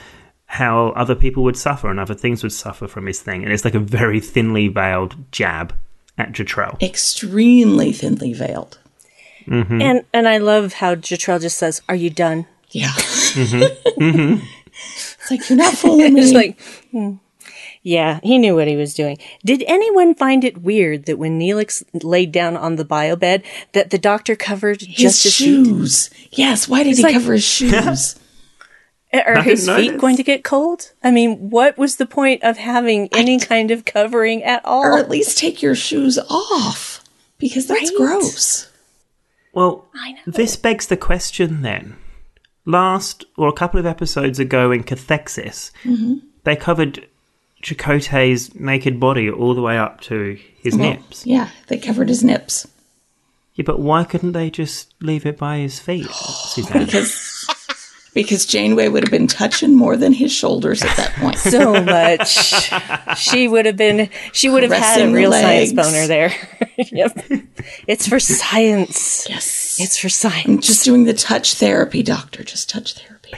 how other people would suffer and other things would suffer from his thing. And it's like a very thinly veiled jab at Jetrel. Extremely thinly veiled. Mm-hmm. And and I love how Jetrel just says, "Are you done?" Yeah. Mm-hmm. Mm-hmm. It's like, you're not fooling me. It's like, hmm. yeah, he knew what he was doing. Did anyone find it weird that when Neelix laid down on the bio bed, that the doctor covered his just his feet? shoes. Yes, why did he like- cover his shoes? Are his feet notice. going to get cold? I mean, what was the point of having any kind of covering at all? or at least take your shoes off. Because that's Right? gross. Well, this begs the question then. Last, or a couple of episodes ago in Cathexis, mm-hmm. they covered Chakotay's naked body all the way up to his mm-hmm. nips. Yeah, they covered his nips. Yeah, but why couldn't they just leave it by his feet, Suzanne? Because because Janeway would have been touching more than his shoulders at that point. so much. she would have been. She would have had a the real science boner there. yep. It's for science. yes. It's for science. I'm Just doing the touch therapy, doctor. Just touch therapy.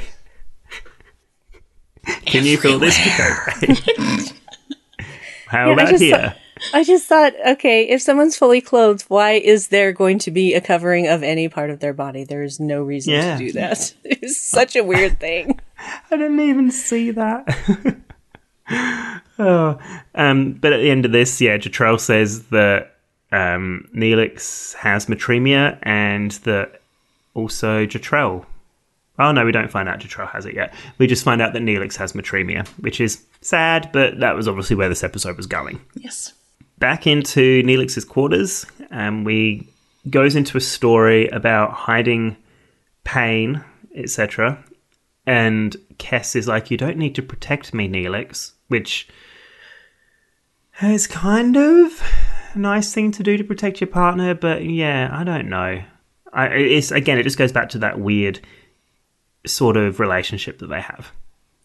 Can you feel this, Chakotay? How Yeah, about here? thought- I just thought, okay, if someone's fully clothed, why is there going to be a covering of any part of their body? There is no reason Yeah. to do that. It's such a weird thing. I didn't even see that. oh, um, but at the end of this, yeah, Jetrel says that um, Neelix has metremia and that also Jetrel. Oh no, we don't find out Jetrel has it yet. We just find out that Neelix has metremia, which is sad, but that was obviously where this episode was going Yes. Back into Neelix's quarters, and we goes into a story about hiding pain, etc. And Kes is like, "You don't need to protect me, Neelix," which is kind of a nice thing to do to protect your partner, but yeah, I don't know. I, it's again, it just goes back to that weird sort of relationship that they have.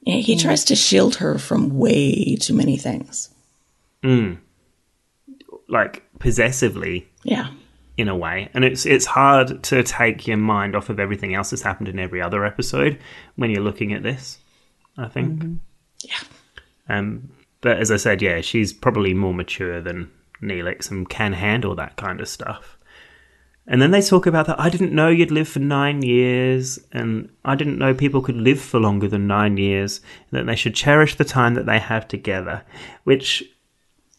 Yeah, he tries to shield her from way too many things. Mm. Like possessively Yeah. in a way. And it's it's hard to take your mind off of everything else that's happened in every other episode when you're looking at this. I think. Yeah. Um, but as I said, yeah, she's probably more mature than Neelix and can handle that kind of stuff. And then they talk about that. I didn't know you'd live for nine years, and I didn't know people could live for longer than nine years. And that they should cherish the time that they have together, which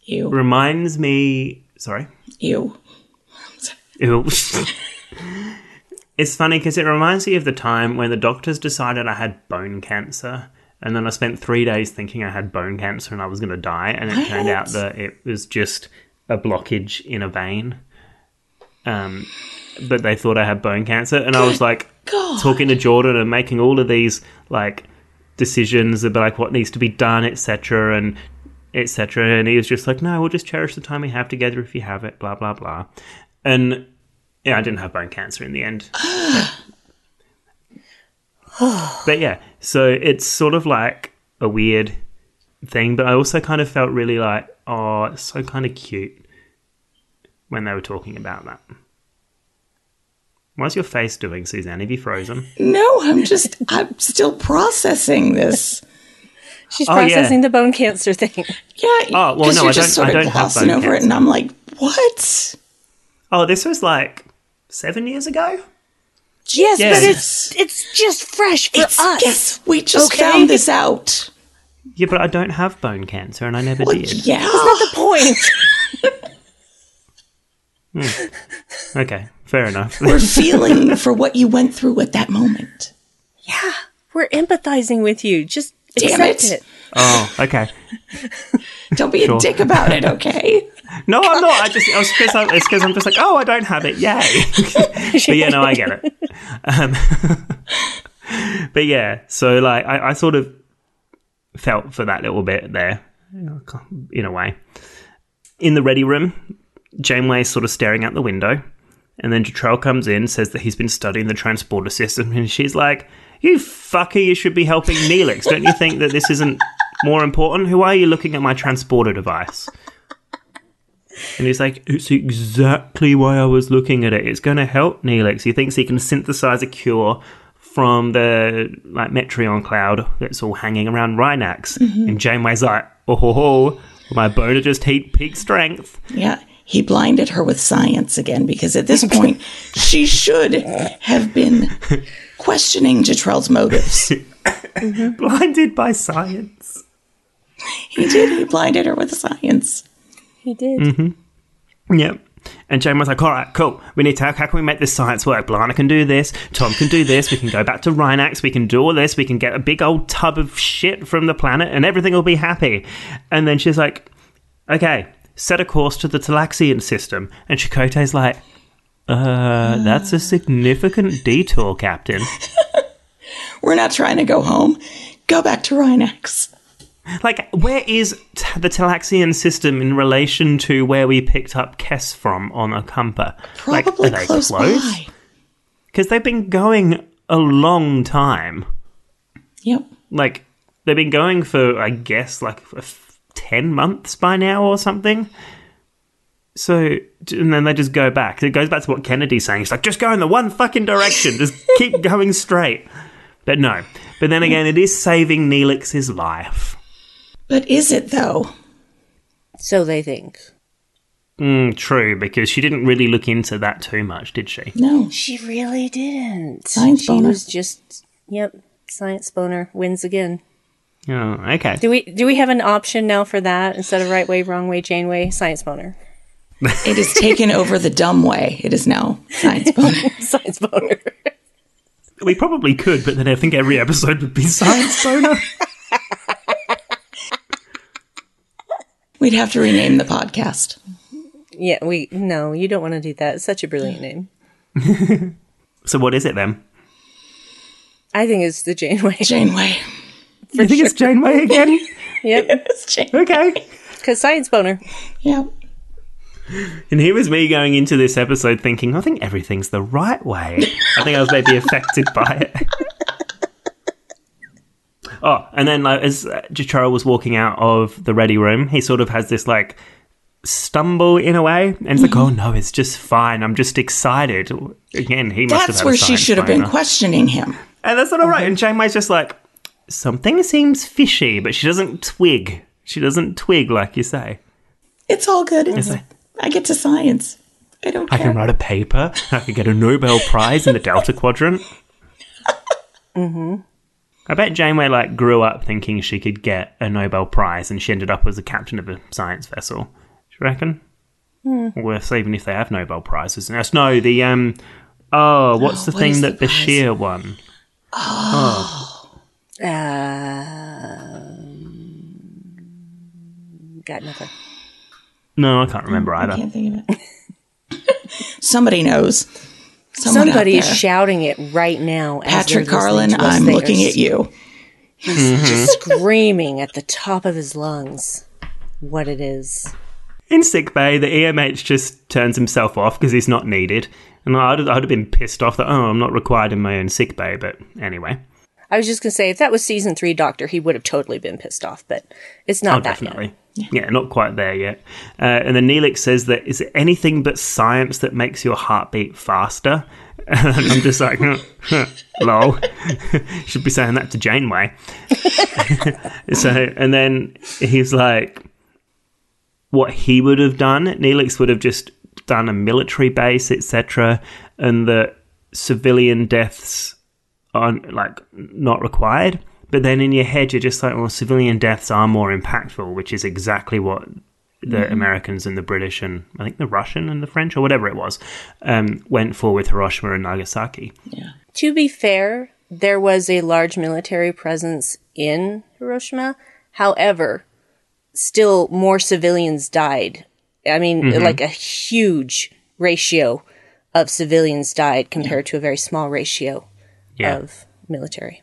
Ew. reminds me. Sorry. Ew. Ew. it's funny because it reminds me of the time when the doctors decided I had bone cancer. And then I spent three days thinking I had bone cancer and I was going to die. And it turned out that it was just a blockage in a vein. Um, but they thought I had bone cancer. And I was like God. talking to Jordan and making all of these like decisions about like what needs to be done, etc. and etc. And he was just like, no, we'll just cherish the time we have together if you have it, blah, blah, blah. And yeah, I didn't have bone cancer in the end. but yeah, so it's sort of like a weird thing, but I also kind of felt really like, oh, it's so kind of cute when they were talking about that. What's your face doing, Suzanne? Have you frozen? No, I'm just, I'm still processing this. She's Oh, yeah. processing the bone cancer thing. Yeah. Oh, well, no, you're I just don't- I sort of don't have glossing bone over it, and I'm like, what? Oh, this was like seven years ago? Yes, Yeah. but it's it's just fresh for It's, us. yes, we just Okay. found this out. Yeah, but I don't have bone cancer and I never Well, did. yeah. That's not the point. Hmm. Okay, fair enough. We're feeling for what you went through at that moment. yeah, we're empathizing with you. Just Damn accept it. it. oh, okay. Don't be Sure. a dick about it, okay? No, I'm not. I just I was cause I, it's because I'm just like, oh, I don't have it. Yay! but yeah, no, I get it. Um, but yeah, so like I, I sort of felt for that little bit there, in a way. In the ready room, Janeway's sort of staring out the window, and then Jetrel comes in, says that he's been studying the transporter system, and she's like, "You fucker, you should be helping Neelix. Don't you think that this isn't more important? Who are you looking at my transporter device?" And he's like, It's exactly why I was looking at it. It's going to help Neelix. He thinks he can synthesize a cure from the like Metreon cloud that's all hanging around Rinax. Mm-hmm. And Janeway's like, Oh, ho, ho, my boner just hit peak strength. Yeah. He blinded her with science again because at this point, she should have been questioning Jetrel's motives. Blinded by science. He did. He blinded her with science. He did. Mm-hmm. Yep. And Jane was like, all right, cool. We need to, how can we make this science work? B'Elanna can do this. Tom can do this. We can go back to Rinax. We can do all this. We can get a big old tub of shit from the planet and everything will be happy. And then she's like, okay, set a course to the Talaxian system. And Chakotay's like, uh, that's a significant detour, Captain. We're not trying to go home. Go back to Rinax. Like, where is t- the Talaxian system in relation to where we picked up Kes from on Ocampa? like, Probably they close by. Because they've been going a long time. Yep. Like, they've been going for, I guess, like f- 10 months by now or something. So, and then they just go back. It goes back to what Kennedy's saying. It's like, just go in the one fucking direction. Just keep going straight. But no. But then again, it is saving Neelix's life. But is it though? So they think. Mm, true, because she didn't really look into that too much, did she? No. She really didn't. Science she boner. was just yep. Science boner wins again. Oh, okay. Do we do we have an option now for that instead of right way, wrong way, Janeway, science boner? It has taken over the dumb way. It is now science boner. Science boner. We probably could, but then I think every episode would be science boner. We'd have to rename the podcast. yeah, we no, you don't want to do that. It's such a brilliant name. so what is it then? I think it's the Janeway. Janeway. you think it's Janeway again? yep, It's Jane. okay. because science boner. Yep. And here was me going into this episode thinking, I think everything's the right way. I think I was maybe affected by it. oh, and then like, as Jacharo was walking out of the ready room, he sort of has this like stumble in a way, and it's like, mm-hmm. oh no, it's just fine. I'm just excited. Again, he must have That's had a where she should have been questioning him. And that's not all right. And mm-hmm. Janeway's just like, something seems fishy, but she doesn't twig. She doesn't twig like you say. It's all good. It's, like- I get to science. I don't I can write a paper. I could get a Nobel Prize in the Delta Quadrant. mm-hmm. I bet Janeway like grew up thinking she could get a Nobel Prize, and she ended up as a captain of a science vessel. Do you reckon? Worse, even if they have Nobel prizes. That's no the um. Oh, what's the what thing that the Bashir won? Um, got nothing. No, I can't remember I either. can't think of it. Somebody knows. Someone Somebody is shouting it right now. Patrick Carlin. I'm They are looking at you. He's mm-hmm. just screaming at the top of his lungs what it is. In sick bay, the EMH just turns himself off because he's not needed. And I'd, I'd have been pissed off that, oh, I'm not required in my own sick bay. But anyway, I was just gonna say if that was season three Doctor, he would have totally been pissed off, but it's not oh, that yet. Yeah. not quite there yet. Uh, and then Neelix says that, is it anything but science that makes your heartbeat faster? And I'm just like, huh, huh, lol. Should be saying that to Janeway. so, and then he's like, what he would have done, Neelix would have just done a military base, etc., and the civilian deaths are like not required. But then in your head, you're just like, well, civilian deaths are more impactful, which is exactly what the Americans and the British and I think the Russian and the French or whatever it was um, went for with Hiroshima and Nagasaki. Yeah. To be fair, there was a large military presence in Hiroshima. However, still more civilians died. I mean, Mm-hmm. like a huge ratio of civilians died compared to a very small ratio Yeah. of military.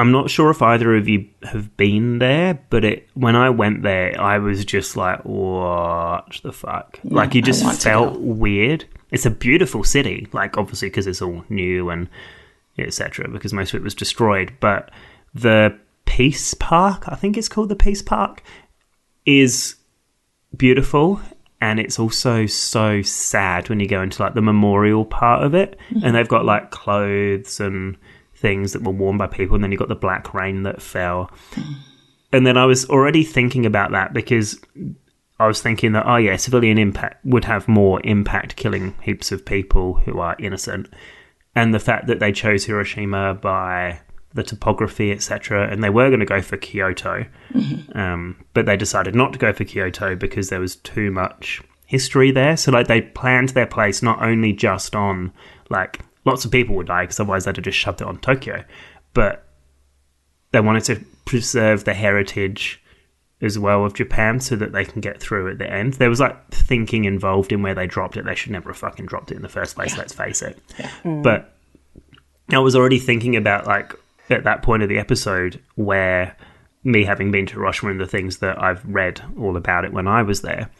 I'm not sure if either of you have been there, but it when I went there, I was just like, "What the fuck?" like you just felt weird. It's a beautiful city, like obviously because it's all new and etc. Because most of it was destroyed, but the Peace Park, I think it's called the Peace Park, is beautiful and it's also so sad when you go into like the memorial part of it and they've got like clothes and things that were worn by people and then you've got the black rain that fell. And then i was already thinking about that because i was thinking that oh yeah civilian impact would have more impact killing heaps of people who are innocent. And the fact that they chose hiroshima by the topography etc and they were going to go for kyoto um, but they decided not to go for Kyoto because there was too much history there. So like they planned their place not only just on like lots of people would die because otherwise they'd have just shoved it on Tokyo, but they wanted to preserve the heritage as well of Japan so that they can get through at the end. There was like thinking involved in where they dropped it. They should never have fucking dropped it in the first place. Let's face it. Mm. But I was already thinking about like at that point of the episode where me having been to Hiroshima and the things that I've read all about it when I was there.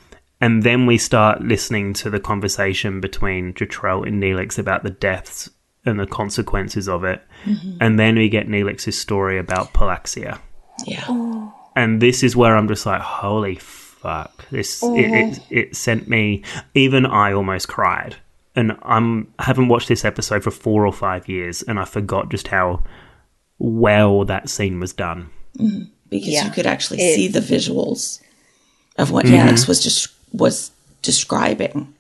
And then we start listening to the conversation between Jetrel and Neelix about the deaths and the consequences of it. Mm-hmm. And then we get Neelix's story about Palaxia. Yeah. Oh. And this is where I'm just like, holy fuck. This it, it, oh. it sent me even I almost cried. And I'm I haven't watched this episode for four or five years and I forgot just how well that scene was done. Mm-hmm. Because Yeah. you could actually It- see the visuals of what mm-hmm. Neelix was just was describing.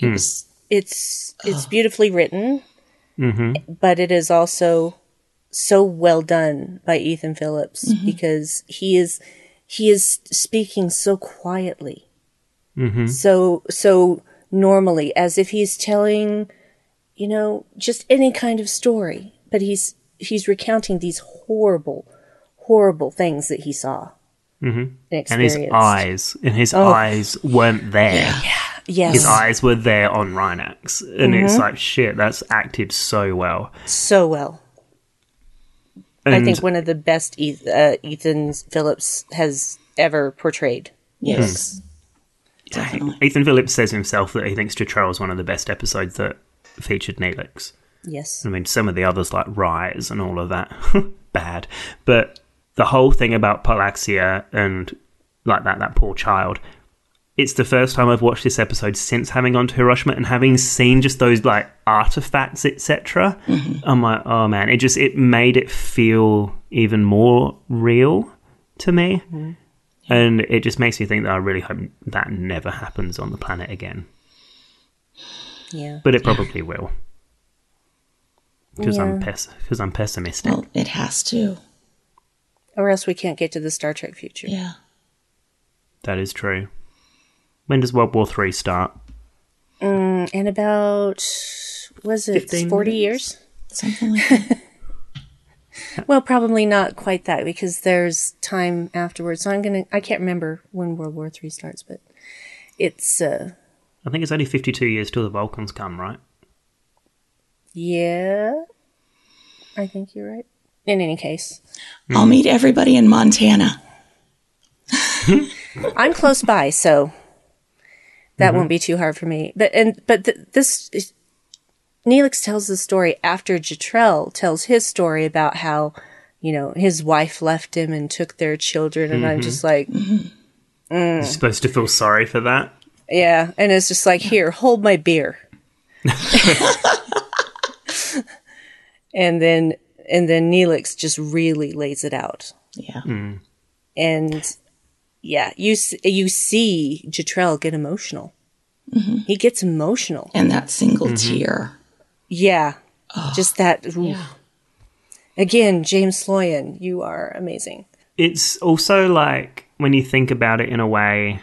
Hmm. It was It's it's beautifully written, mm-hmm. but it is also so well done by Ethan Phillips mm-hmm. because he is he is speaking so quietly, mm-hmm. so so normally as if he's telling, you know, just any kind of story, but he's he's recounting these horrible, horrible things that he saw Mm-hmm. and And his eyes and his oh. eyes weren't there. Yeah. Yes, His eyes were there on Rinax. And it's mm-hmm. like shit, that's acted so well. so well. And I think one of the best Eth- uh, Ethan Phillips has ever portrayed. yes. Hmm. Definitely. Ethan Phillips says himself that he thinks Jetrel is one of the best episodes that featured Neelix. Yes. I mean, some of the others like Rise and all of that, bad. But the whole thing about Palaxia and like that, that poor child. It's the first time I've watched this episode since having gone to Hiroshima and having seen just those like artifacts, etc. Mm-hmm. I'm like, oh man, it just it made it feel even more real to me, mm-hmm. and it just makes me think that I really hope that never happens on the planet again. Yeah. But it probably will, because I'm Yeah. pes- I'm pessimistic. Well, it has to. Or else we can't get to the Star Trek future. Yeah. That is true. When does World War Three start? And about was it forty minutes? years? Something like that. Well, probably not quite that because there's time afterwards. So I'm gonna. I can't remember when World War Three starts, but it's uh I think it's only fifty-two years till the Vulcans come, right? yeah. I think you're right. In any case, I'll meet everybody in Montana. I'm close by, so that mm-hmm. won't be too hard for me. But and but th- this is- Neelix tells the story after Jetrel tells his story about how you know his wife left him and took their children, and I'm mm-hmm. just like, mm-hmm. mm. You're supposed to feel sorry for that. yeah, and it's just like, here, hold my beer, and then and then Neelix just really lays it out. Yeah. Mm. and yeah, you you see Jetrel get emotional. Mm-hmm. He gets emotional. And that single mm-hmm. tear. Yeah, just that. Again, James Sloyan, you are amazing. It's also like when you think about it in a way,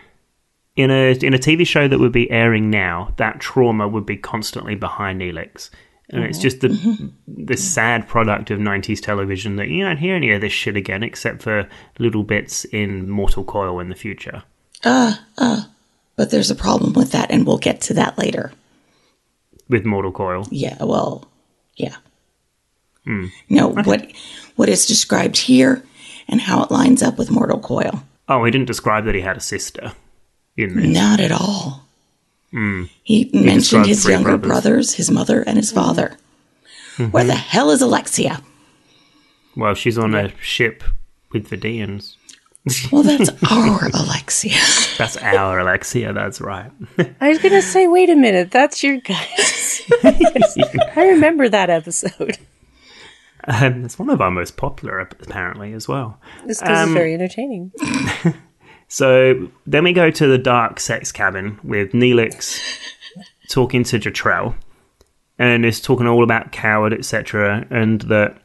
in a in a TV show that would be airing now, that trauma would be constantly behind Neelix. And it's just the the sad product of '90s television that you don't hear any of this shit again, except for little bits in Mortal Coil in the future. Uh, uh, but there's a problem with that, and we'll get to that later. With Mortal Coil, Yeah, well, yeah. Hmm. No, what what is described here and how it lines up with Mortal Coil. oh, he didn't describe that he had a sister in this. Not at all. He mentioned his younger brothers. brothers, his mother, and his father. Where the hell is Alexia? Well, she's on a ship with the Deans. Well, that's our Alexia. That's our Alexia. That's right. I was gonna say, wait a minute, that's your guys. I remember that episode. Um, it's one of our most popular, apparently, as well. Just because it's very entertaining. So then we go to the dark sex cabin with Neelix talking to Jetrel, and is talking all about coward, etc. And that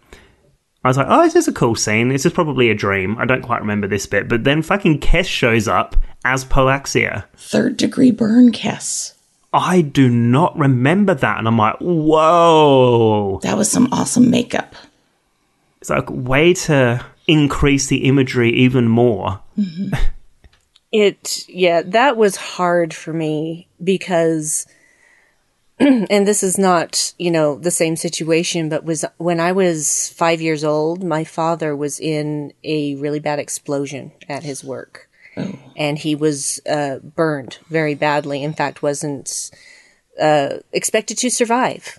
I was like, oh, this is a cool scene. This is probably a dream. I don't quite remember this bit, but then fucking Kes shows up as Palaxia. Third degree burn, Kes. I do not remember that, and I'm like, whoa! That was some awesome makeup. It's like way to increase the imagery even more. Mm-hmm. It, yeah, that was hard for me because, and this is not, you know, the same situation, but was when I was five years old, my father was in a really bad explosion at his work. And he was uh, burned very badly. In fact, wasn't uh, expected to survive.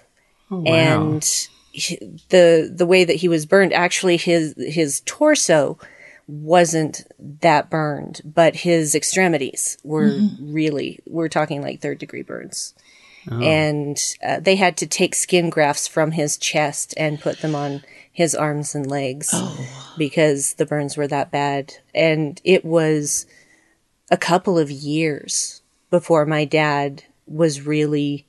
And he- the the way that he was burned, actually, his his torso wasn't that burned, but his extremities were really, we're talking like third degree burns. And uh, they had to take skin grafts from his chest and put them on his arms and legs because the burns were that bad. And it was a couple of years before my dad was really,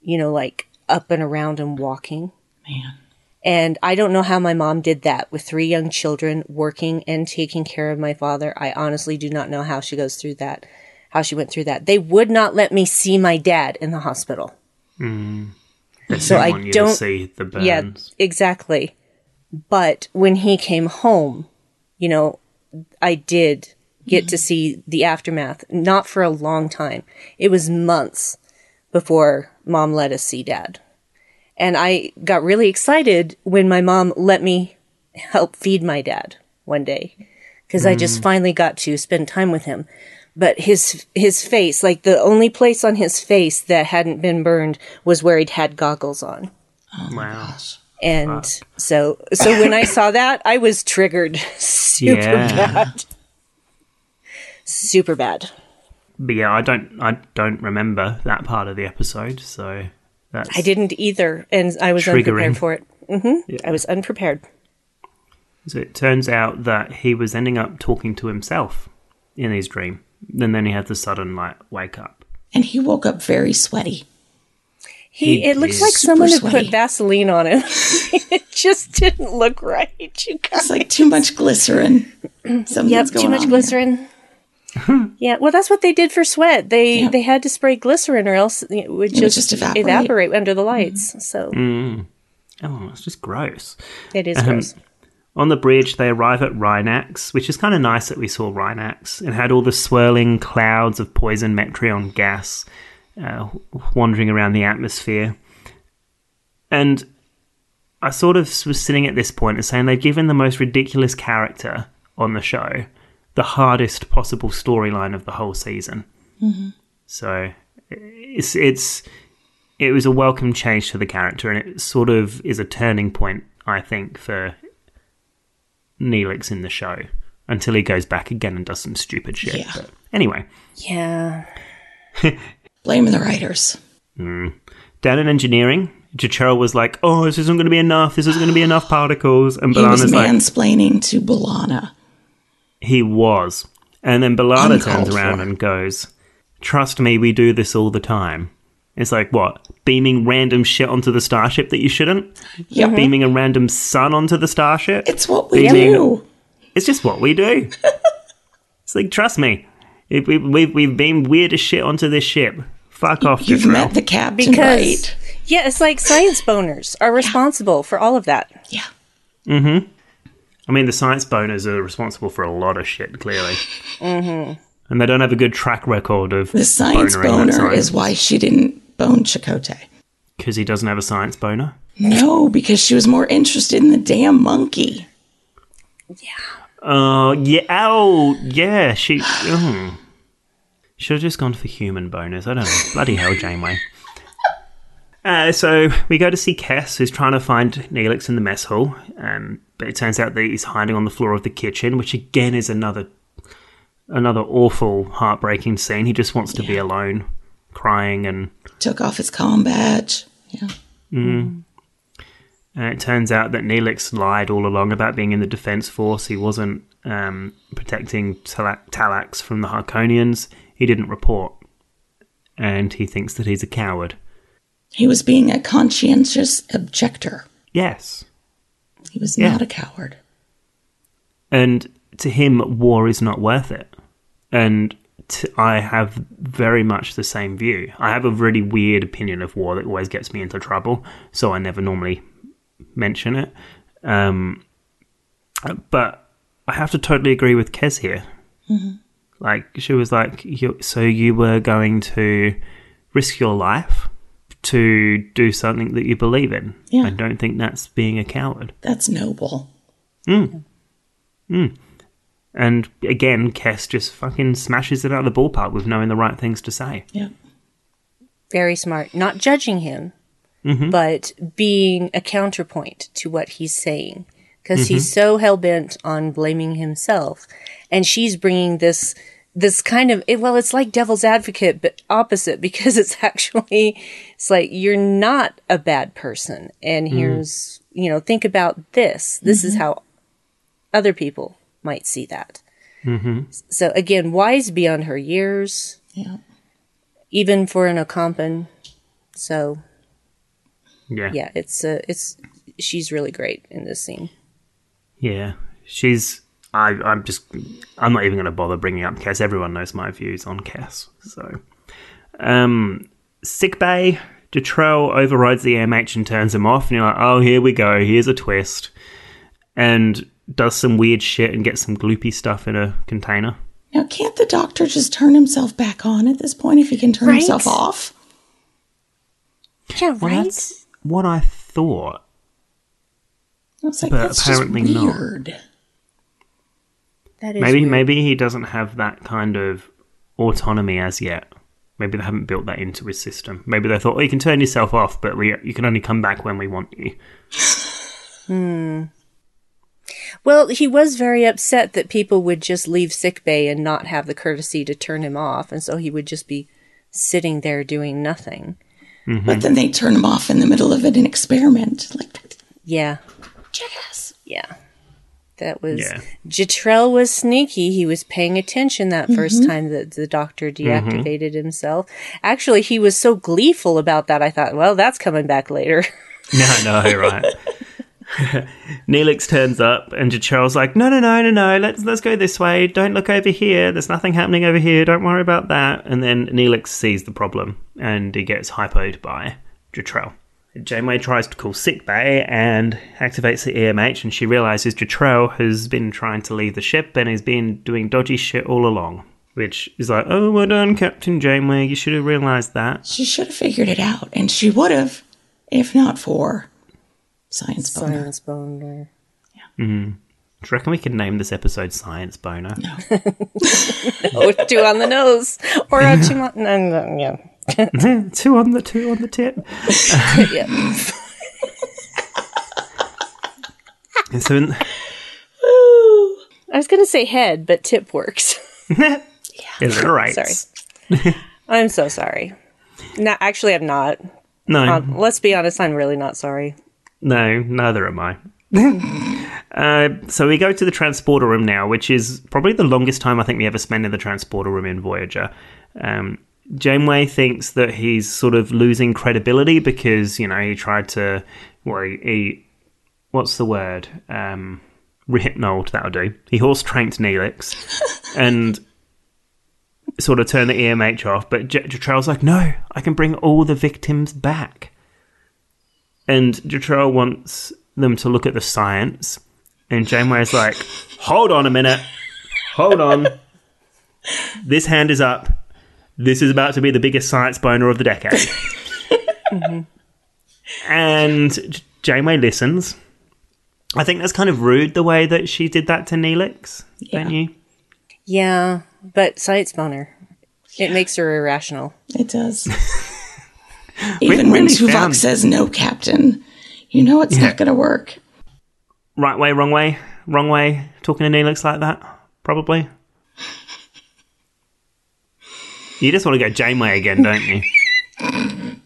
you know, like up and around and walking. Man. And I don't know how my mom did that with three young children working and taking care of my father. I honestly do not know how she goes through that, how she went through that. They would not let me see my dad in the hospital. Mm. They So I don't- see the burns. Yeah, exactly. But when he came home, you know, I did get to see the aftermath, not for a long time. It was months before mom let us see dad. And I got really excited when my mom let me help feed my dad one day because I just hmm. finally got to spend time with him. But his his face, like the only place on his face that hadn't been burned was where he'd had goggles on. Oh wow. And so, so when I saw that, I was triggered super Yeah. bad. Super bad. But yeah, I don't I don't remember that part of the episode, so that's I didn't either, and I was Triggering. unprepared for it. hmm I was unprepared. So it turns out that he was ending up talking to himself in his dream. And then he had the sudden like wake up. And he woke up very sweaty. He, He it looks like super someone had put Vaseline on him. it just didn't look right. You guys. It's like too much glycerin. Something's Yep, going too much on glycerin. Yeah, well, that's what they did for sweat. They Yeah. they had to spray glycerin, or else it would would just, just evaporate. evaporate. under the lights. So Oh, it's just gross. it is Um, gross. On the bridge, they arrive at Rinax, which is kind of nice that we saw Rinax. It had all the swirling clouds of poison Metreon gas uh, wandering around the atmosphere. And I sort of was sitting at this point and saying they've given the most ridiculous character on the show the hardest possible storyline of the whole season. Mm-hmm. So it's it's it was a welcome change to the character, and it sort of is a turning point, I think, for Neelix in the show until he goes back again and does some stupid shit. Yeah. But anyway, Yeah, Blaming the writers. Hmm. down in engineering, Jetrel was like, "Oh, this isn't going to be enough. This isn't going to be enough particles," and He was B'Elanna's like, mansplaining to B'Elanna. "He was," and then B'Elanna turns around for. and goes, "Trust me, we do this all the time." It's like what beaming random shit onto the starship that you shouldn't. Yep. Beaming a random sun onto the starship. It's what we Beaming- do. It's just what we do. it's like, trust me. If we, we've, we've been weird as shit onto this ship. Fuck off, You've Jetrel. met the captain, because right? yeah, it's like science boners are responsible for all of that. Yeah. Mm-hmm. I mean, the science boners are responsible for a lot of shit, clearly. mm-hmm. And they don't have a good track record of The science boner science. is why she didn't bone Chakotay. Because he doesn't have a science boner? No, because she was more interested in the damn monkey. Yeah. Oh, yeah. Oh, yeah. She. mm. Should have just gone for human boners. I don't know. Bloody hell, Janeway. Uh, so we go to see Kes, who's trying to find Neelix in the mess hall. Um, but it turns out that he's hiding on the floor of the kitchen, which again is another another awful, heartbreaking scene. He just wants to be alone, crying, and Took off his comm badge. Yeah. Mm. And it turns out that Neelix lied all along about being in the Defense Force. He wasn't um, protecting Tala- Talax from the Haakonians. He didn't report. And he thinks that he's a coward. He was being a conscientious objector. Yes. He was Yeah. not a coward. And to him, war is not worth it. And t- I have very much the same view. I have a really weird opinion of war that always gets me into trouble, so I never normally mention it. Um, but I have to totally agree with Kes here. Like, she was like, you, So you were going to risk your life to do something that you believe in? Yeah. I don't think that's being a coward. That's noble. Mm. Mm. And again, Kes just fucking smashes it out of the ballpark with knowing the right things to say. Yeah. Very smart. Not judging him, mm-hmm. but being a counterpoint to what he's saying. Because he's mm-hmm. so hell bent on blaming himself. And she's bringing this, this kind of, it, well, it's like devil's advocate, but opposite because it's actually, it's like, you're not a bad person. And here's, you know, think about this. This is how other people might see that. So again, wise beyond her years Yeah. even for an Ocampan. So Yeah. yeah, it's uh, it's she's really great in this scene. Yeah. She's. I, I'm just. I'm not even going to bother bringing up Cass. Everyone knows my views on Cass. So. Um, sick bay. Jetrel overrides the MH and turns him off. And you're like, oh, here we go. Here's a twist. And does some weird shit and gets some gloopy stuff in a container. Now, can't the doctor just turn himself back on at this point if he can turn Right? himself off? Yeah, Well, right. that's what I thought. I was like, But that's apparently just not. That is Maybe weird. maybe he doesn't have that kind of autonomy as yet. Maybe they haven't built that into his system. Maybe they thought, oh, you can turn yourself off, but we you can only come back when we want you. Hmm. Well, he was very upset that people would just leave sick bay and not have the courtesy to turn him off, and so he would just be sitting there doing nothing. Mm-hmm. But then they turn him off in the middle of an experiment. Like, Yeah, jackass. yeah. That was Yeah. Jetrel was sneaky. He was paying attention that first mm-hmm. time that the doctor mm-hmm. deactivated himself. Actually, he was so gleeful about that. I thought, well, that's coming back later. No, no, right. Neelix turns up, and Jetrel's like, "No, no, no, no, no. Let's let's go this way. Don't look over here. There's nothing happening over here. Don't worry about that." And then Neelix sees the problem, and he gets hypoed by Jetrel. Janeway tries to call sickbay and activates the EMH, and she realizes Jetrel has been trying to leave the ship and has been doing dodgy shit all along. Which is like, oh, well done, Captain Janeway. You should have realized that. She should have figured it out, and she would have, if not for science boner. Science boner. Mm-hmm. Do you reckon we could name this episode Science Boner? Oh, two on the nose. Or a two on, no, no, yeah. two on the two on the tip. so, in, I was going to say head, but tip works. alliterates. Sorry. I'm so sorry. No, actually, I'm not. No, Um, let's be honest, I'm really not sorry. no, neither am I. uh, so we go to the transporter room now, which is probably the longest time I think we ever spend in the transporter room in Voyager. Um, Janeway thinks that he's sort of losing credibility because you know he tried to, well, he, he what's the word? Um, rehypnoled. That'll do. He horse tranked Neelix, and sort of turned the EMH off. But J- Jetrel's like, no, I can bring all the victims back. And Jetrel wants them to look at the science. And Janeway's like, hold on a minute. Hold on. This hand is up. This is about to be the biggest science boner of the decade. And J- Janeway listens. I think that's kind of rude the way that she did that to Neelix, don't you? Yeah, but science boner. It makes her irrational. It does. Even when really Tuvok found- says no, Captain, you know it's not going to work. Right way, wrong way, wrong way, talking to Neelix like that? Probably. You just want to go Janeway again, don't you?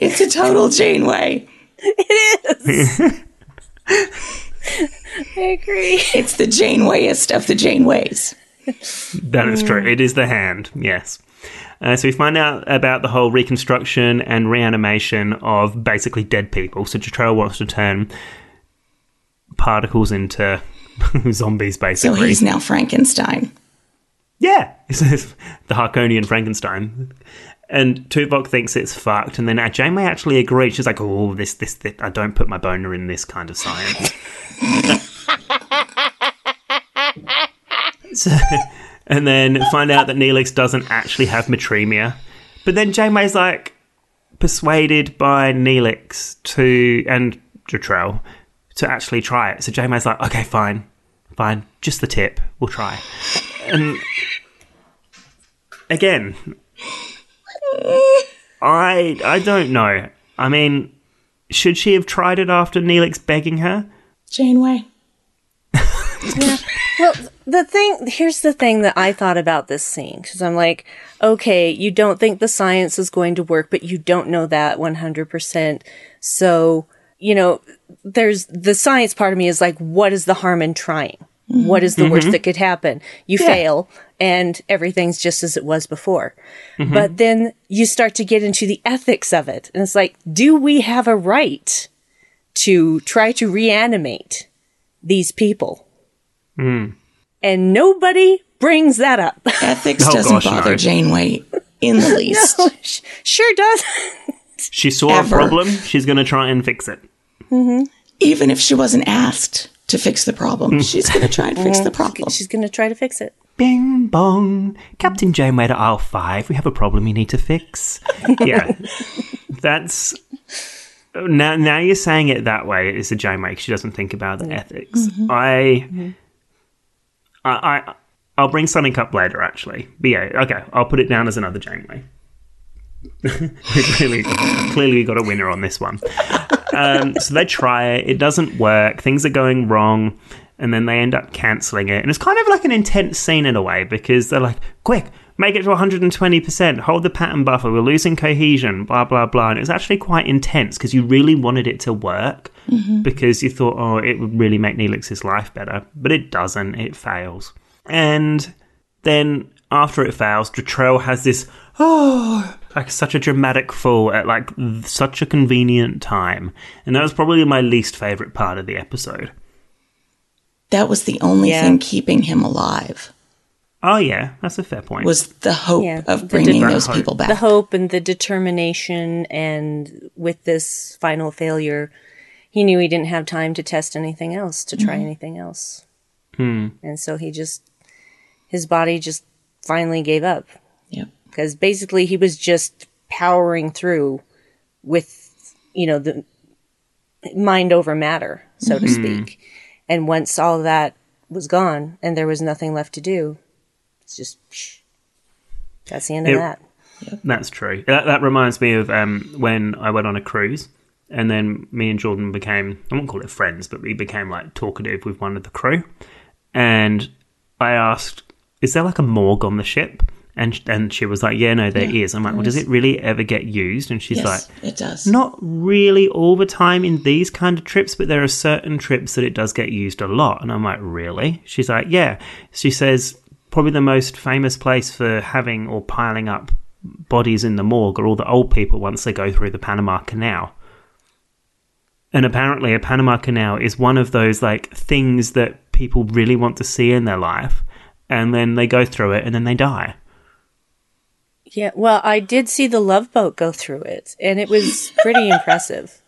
It's a total Janeway. It is. I agree. It's the Janewayest of the Janeways. That is true. It is the hand, yes. Uh, so we find out about the whole reconstruction and reanimation of basically dead people. So Jetrel wants to turn particles into zombies, basically. So basically. he's now Frankenstein. Yeah, it's the Haakonian Frankenstein. And Tuvok thinks it's fucked, and then Janeway actually agrees. She's like, "Oh, this, this, this, I don't put my boner in this kind of science." so, and then find out that Neelix doesn't actually have metremia. But then Janeway's like persuaded by Neelix to and Jetrel to actually try it. So Janeway's like, "Okay, fine, fine, just the tip. We'll try." And again, I I don't know. I mean, should she have tried it after Neelix begging her? Janeway. yeah. Well, the thing here's the thing that I thought about this scene because I'm like, okay, you don't think the science is going to work, but you don't know that 100%. So, you know, there's the science part of me is like, what is the harm in trying? What is the worst mm-hmm. that could happen? You fail and everything's just as it was before. Mm-hmm. But then you start to get into the ethics of it. And it's like, do we have a right to try to reanimate these people? Mm. And nobody brings that up. Ethics Oh, doesn't gosh, bother no. Janeway in the least. Sh- sure does. She saw Ever. a problem. She's going to try and fix it. Mm-hmm. Even if she wasn't asked to fix the problem, mm. she's going to try and fix mm-hmm. the problem. She's going to try to fix it. Bing bong, Captain Janeway to aisle five. We have a problem you need to fix. yeah, that's now. Now you're saying it that way. It's a Janeway. She doesn't think about the ethics. I, I, I, I'll bring something up later. Actually, but yeah, okay. I'll put it down as another Janeway. clearly, clearly, we got a winner on this one. Um, so they try it. It doesn't work. Things are going wrong. And then they end up cancelling it. And it's kind of like an intense scene in a way because they're like, quick, make it to 120%, hold the pattern buffer, we're losing cohesion, blah, blah, blah. And it's actually quite intense because you really wanted it to work mm-hmm. because you thought, oh, it would really make Neelix's life better. But it doesn't, it fails. And then after it fails, Jetrel has this oh like such a dramatic fall at like such a convenient time, and that was probably my least favorite part of the episode. That was the only Yeah. thing keeping him alive. Oh yeah, that's a fair point. Was the hope Yeah, of bringing different those hope. people back. the hope and the determination and with this final failure he knew he didn't have time to test anything else to try anything else Hmm. and so he just his body just finally gave up Yep. because basically he was just powering through with you know the mind over matter so to speak and once all that was gone and there was nothing left to do it's just psh, that's the end It- of that That's true. That, that reminds me of um, when I went on a cruise, and then me and Jordan became, I won't call it friends, but we became like talkative with one of the crew. And I asked, Is there like a morgue on the ship? And, and she was like, Yeah, no, there is. I'm like, Well, does it really ever get used? And she's yes, like, it does. Not really all the time in these kind of trips, but there are certain trips that it does get used a lot. And I'm like, Really? She's like, Yeah. She says, Probably the most famous place for having or piling up bodies in the morgue are all the old people once they go through the Panama Canal. And apparently, a Panama Canal is one of those like things that people really want to see in their life, and then they go through it and then they die. Yeah, well, I did see the Love Boat go through it, and it was pretty impressive.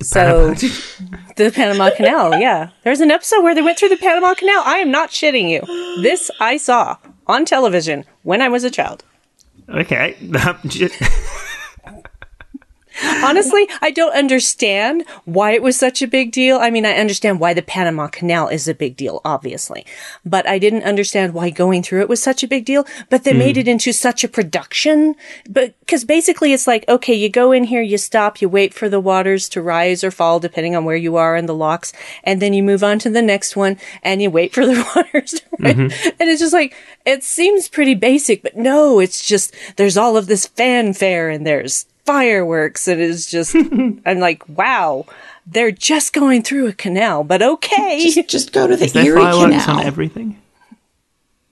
So, the Panama Canal, yeah. There's an episode where they went through the Panama Canal. I am not shitting you. This I saw on television when I was a child. Okay, Honestly, I don't understand why it was such a big deal. I mean, I understand why the Panama Canal is a big deal, obviously, but I didn't understand why going through it was such a big deal. But they made hmm. it into such a production. But because basically it's like, okay, you go in here, you stop, you wait for the waters to rise or fall, depending on where you are in the locks, and then you move on to the next one and you wait for the waters to rise. Mm-hmm. And it's just like, it seems pretty basic, but no, it's just, there's all of this fanfare and there's fireworks and it's just I'm like, wow, they're just going through a canal, but okay. Just, just go to the is there Erie fireworks Canal. on everything?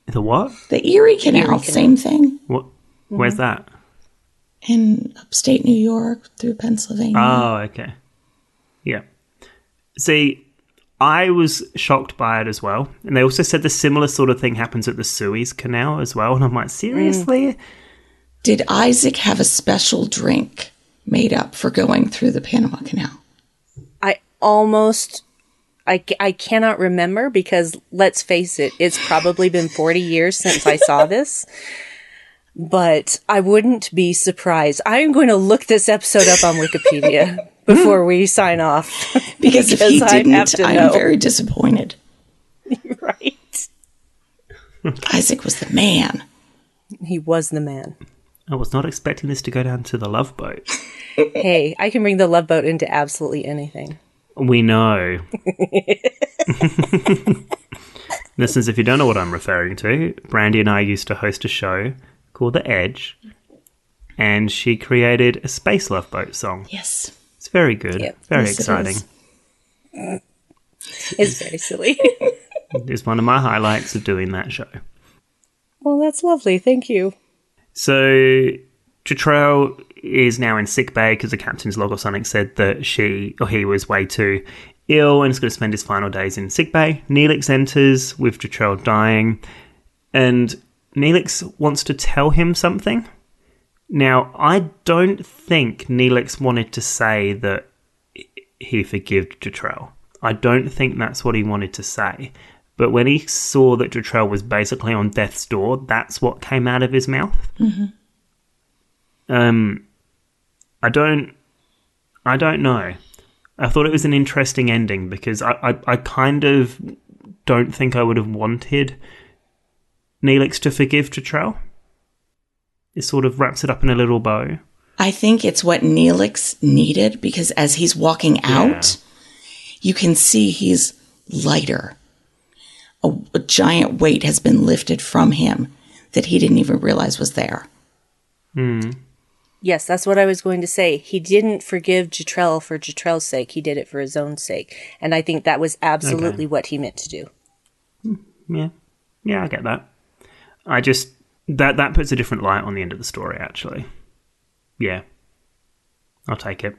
The what? the Erie Canal, same thing. What? Mm-hmm. Where's that? In upstate New York through Pennsylvania. Oh, okay. Yeah. See, I was shocked by it as well. And they also said the similar sort of thing happens at the Suez Canal as well. And I'm like, seriously? Did Isaac have a special drink made up for going through the Panama Canal? I almost I, I cannot remember because let's face it, it's probably been 40 years since I saw this. But I wouldn't be surprised. I'm going to look this episode up on Wikipedia before we sign off. Because, if he I didn't, to I'm know. very disappointed. right. Isaac was the man. He was the man. I was not expecting this to go down to the love boat. Hey, I can bring the love boat into absolutely anything. We know. Listeners, if you don't know what I'm referring to, Brandi and I used to host a show called The Edge, and she created a space love boat song. Yes. It's very good, Yep. very Yes, exciting. is. It's very silly. It's one of my highlights of doing that show. well, that's lovely. Thank you. So Jetrel is now in sick bay because the captain's log or something said that she or he was way too ill and is going to spend his final days in sick bay. Neelix enters with Jetrel dying, and Neelix wants to tell him something. Now, I don't think Neelix wanted to say that he forgave Jetrel. I don't think that's what he wanted to say. But when he saw that Jetrel was basically on death's door, that's what came out of his mouth. Um, I don't, I don't know. I thought it was an interesting ending because I, I, I kind of don't think I would have wanted Neelix to forgive Jetrel. It sort of wraps it up in a little bow. I think it's what Neelix needed because as he's walking out, you can see he's lighter. A, a giant weight has been lifted from him that he didn't even realize was there. Hmm. Yes, that's what I was going to say. He didn't forgive Jetrel for Jetrel's sake. He did it for his own sake. And I think that was absolutely what he meant to do. Hmm. Yeah, yeah, I get that. I just that that puts a different light on the end of the story. Actually, yeah, I'll take it.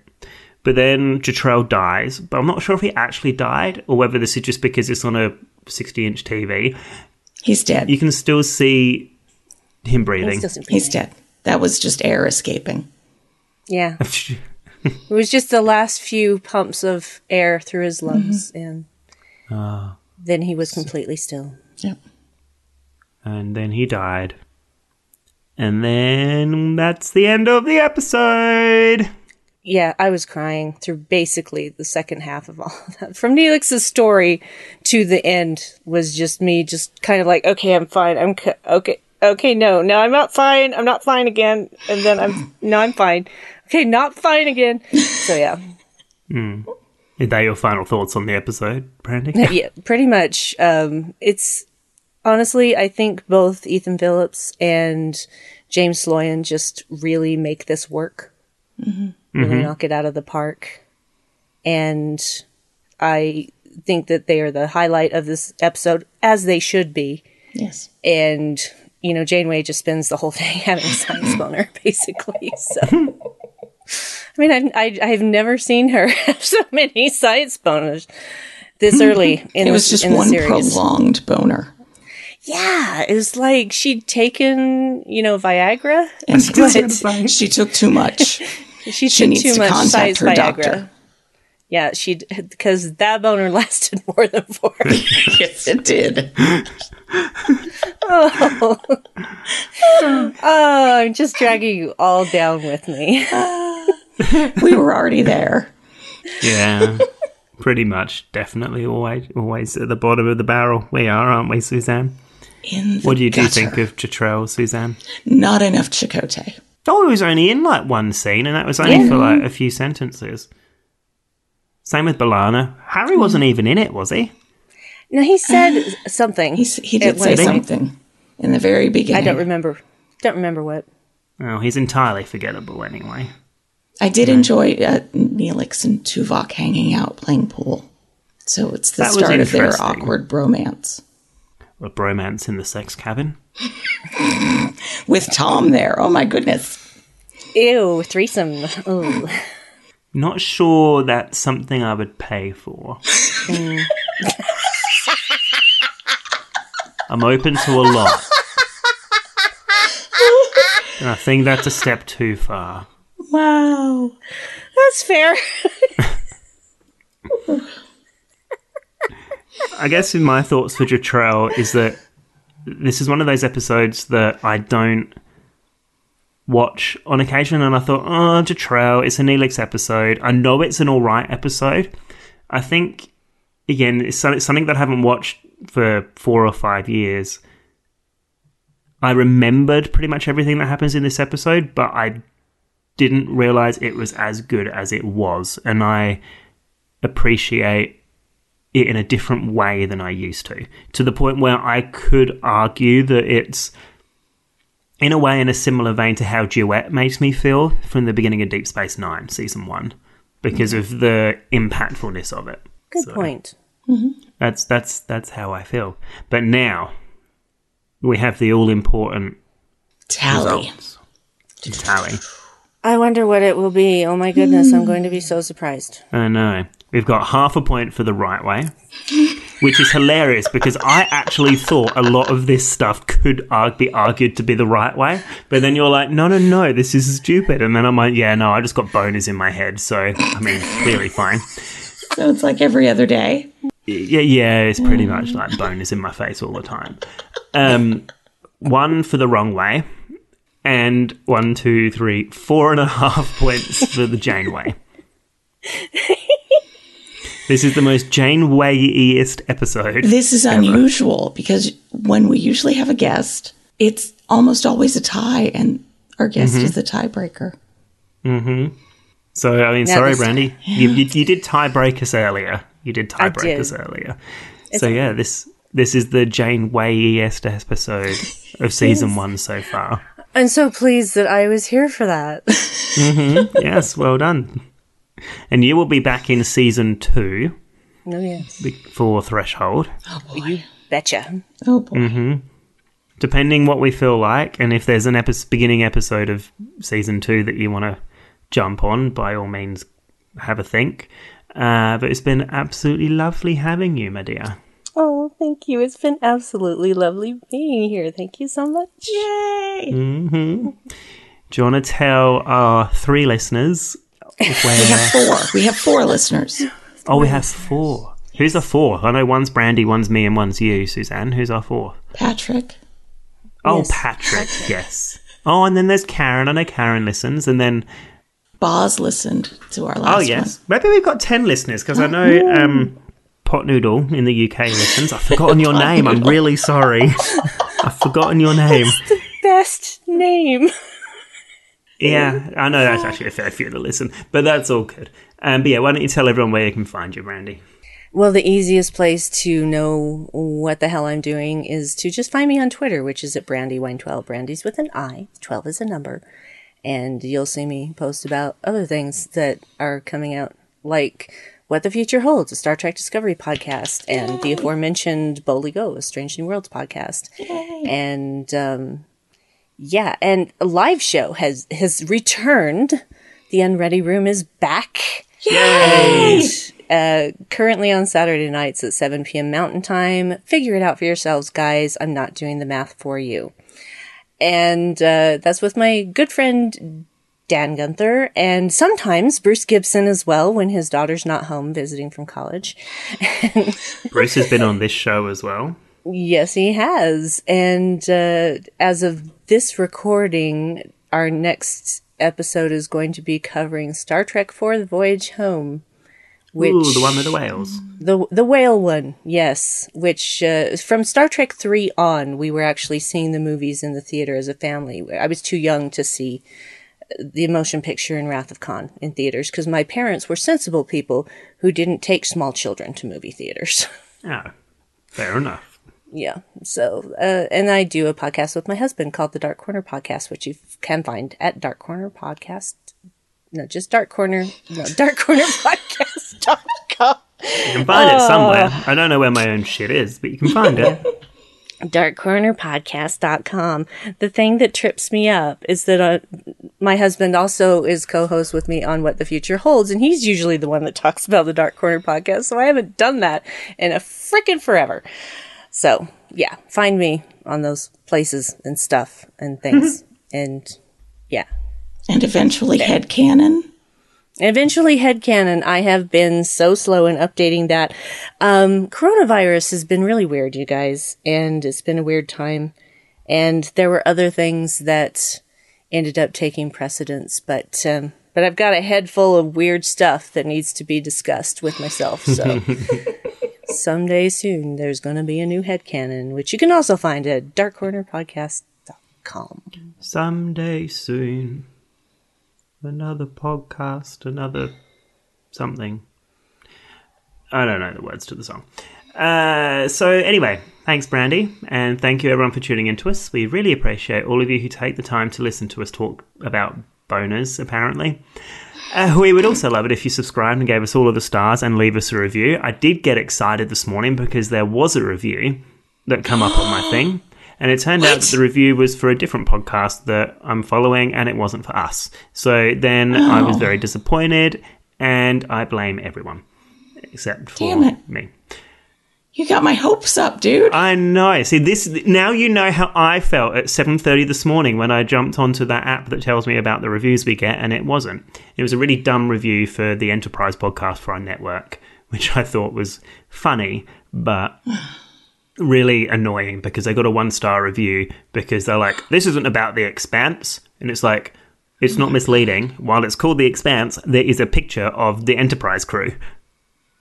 But then Jetrel dies, but I'm not sure if he actually died or whether this is just because it's on a 60 inch TV. He's dead. You can still see him It's breathing. still He's dead. That was just air escaping. Yeah. It was just the last few pumps of air through his lungs, mm-hmm. and ah. then he was completely still. Yep. and then he died. And then that's the end of the episode. Yeah, I was crying through basically the second half of all of that. From Neelix's story to the end was just me, just kind of like, okay, I'm fine. I'm c- okay. Okay, no, no, I'm not fine. I'm not fine again. And then I'm, no, I'm fine. Okay, not fine again. So yeah, Are they your final thoughts on the episode, Brandi? yeah, pretty much. Um, it's honestly, I think both Ethan Phillips and James Sloyan just really make this work. Really mm-hmm. knock it out of the park. And I think that they are the highlight of this episode, as they should be. Yes. And, you know, Janeway just spends the whole thing having a science boner, basically. So, I mean, I, I, I've never seen her have so many science boners this early in It the, was just in one prolonged boner. Yeah, it was like she'd taken, you know, Viagra, And but she took too much. She, she took needs too to much contact science her Viagra. doctor. Yeah, she because that boner lasted more than four. yes, it did. Oh. oh, I'm just dragging you all down with me. We were already there. Yeah. Pretty much, definitely, always, always at the bottom of the barrel. We are, aren't we, Suzanne? In the What do you do gutter. think of Jetrel, Suzanne? Not enough Chakotay. Oh, he was only in like one scene, and that was only for like a few sentences. Same with B'Elanna. Harry wasn't even in it, was he? No, he said something. He, he did one say point. something in the very beginning. I don't remember. Don't remember what. Oh, he's entirely forgettable anyway. I did enjoy uh, Neelix and Tuvok hanging out playing pool. So it's the That start of their awkward bromance. A bromance in the sex cabin. With Tom there. Oh my goodness. Ew, threesome. Ooh. Not sure that's something I would pay for. Mm. I'm open to a lot. And I think that's a step too far. Wow. That's fair. I guess in my thoughts for Jetrel is that this is one of those episodes that I don't watch on occasion, and I thought, oh, Jetrel, it's a Neelix episode. I know it's an alright episode. I think, again, it's something that I haven't watched for four or five years. I remembered pretty much everything that happens in this episode, but I didn't realize it was as good as it was, and I appreciate it in a different way than I used to, to the point where I could argue that it's in a way in a similar vein to how Duet makes me feel from the beginning of Deep Space Nine, season one, because of the impactfulness of it. Good So point. Mm-hmm. That's that's that's how I feel. But now we have the all important Tally. results tally. I wonder what it will be. Oh my goodness, I'm going to be so surprised. I know. We've got half a point for the right way, which is hilarious because I actually thought a lot of this stuff could arg- be argued to be the right way. But then you're like, no, no, no, this is stupid. And then I'm like, yeah, no, I just got boners in my head. So, I mean, clearly fine. So it's like every other day. Yeah, yeah, it's pretty much like boners in my face all the time. Um, one for the wrong way, and one, two, three, four and a half points for the Janeway. this is the most Janeway-iest episode. This is unusual because when we usually have a guest, it's almost always a tie, and our guest Mm-hmm. is the tiebreaker. So, I mean, Now sorry, this- Brandi, you, you, you did tie break us earlier. You did tie break us did. earlier. so yeah, this this is the Janeway-iest episode of season one so far. I'm so pleased that I was here for that. yes, well done. And you will be back in season two Oh yes, for Threshold. Oh you betcha. Oh boy. Mm-hmm. depending what we feel like, and if there's an epi- beginning episode of season two that you want to jump on, by all means, have a think. Uh, but it's been absolutely lovely having you, my dear. Oh, thank you. It's been absolutely lovely being here. Thank you so much. Yay! hmm Do you want to tell our three listeners We have four. We have four listeners. oh, we have four. Who's the fourth? I know one's Brandi, one's me, and one's you, Suzanne. Who's our fourth? Patrick. Oh, Yes, Patrick. Yes. Oh, and then there's Karen. I know Karen listens, and then Boz listened to our last oh yes, maybe we've got ten listeners because I know um, Pot Noodle in the UK listens. I've forgotten your name. I'm really sorry. I've forgotten your name. The Best name. Yeah, I know that's actually a fair few to listen, but that's all good. Um, but yeah, why don't you tell everyone where you can find you, Brandi? Well, the easiest place to know what the hell I'm doing is to just find me on Twitter, which is at Brandiwine12. Brandi's with an I, 12 is a number. And you'll see me post about other things that are coming out, like What the Future Holds, a Star Trek Discovery podcast, and the aforementioned Boldly Go, a Strange New Worlds podcast. And, um, yeah, and a live show has, has returned. The Unready Room is back. Yay! uh, currently on Saturday nights at 7 p.m. Mountain Time. Figure it out for yourselves, guys. I'm not doing the math for you. And uh, that's with my good friend Dan Gunther, and sometimes Bruce Gibson as well when his daughter's not home visiting from college. Bruce has been on this show as well. Yes, he has. And uh, as of this recording, our next episode is going to be covering Star Trek IV: The Voyage Home. Which Ooh, the one with the whales. the the whale one, yes. Which uh, from Star Trek three on, we were actually seeing the movies in the theater as a family. I was too young to see the motion picture in Wrath of Khan in theaters because my parents were sensible people who didn't take small children to movie theaters. Oh, fair enough. Yeah. So, uh, and I do a podcast with my husband called the Dark Corner Podcast, which you can find at Dark Corner Podcast. No, just Dark Corner. No, Dark Corner Podcast.com. You can find it somewhere. I don't know where my own shit is, but you can find it. darkcornerpodcast.com. The thing that trips me up is that uh, my husband also is co-host with me on What the Future Holds, and he's usually the one that talks about the Dark Corner podcast, so I haven't done that in a freaking forever. So, yeah, find me on those places and stuff and things. and yeah. And eventually head headcanon. Eventually, headcanon. I have been so slow in updating that. Um, coronavirus has been really weird, you guys, and it's been a weird time. And there were other things that ended up taking precedence, but um, but I've got a head full of weird stuff that needs to be discussed with myself. So someday soon, there's going to be a new head headcanon, which you can also find at darkcornerpodcast.com. Someday soon. Another podcast, another something. I don't know the words to the song. Uh, so, anyway, thanks, Brandi, and thank you everyone for tuning in to us. We really appreciate all of you who take the time to listen to us talk about boners, apparently. Uh, we would also love it if you subscribed and gave us all of the stars and leave us a review. I did get excited this morning because there was a review that come up on my thing. And it turned out that the review was for a different podcast that I'm following, and it wasn't for us. So then I was very disappointed, and I blame everyone except for me. You got my hopes up, dude. I know. See this now. You know how I felt at seven thirty this morning when I jumped onto that app that tells me about the reviews we get, and it wasn't. It was a really dumb review for the Enterprise podcast for our network, which I thought was funny, but really annoying because they got a one star review because they're like, "This isn't about the Expanse," and it's like. It's not misleading. While it's called The Expanse, there is a picture of the Enterprise crew.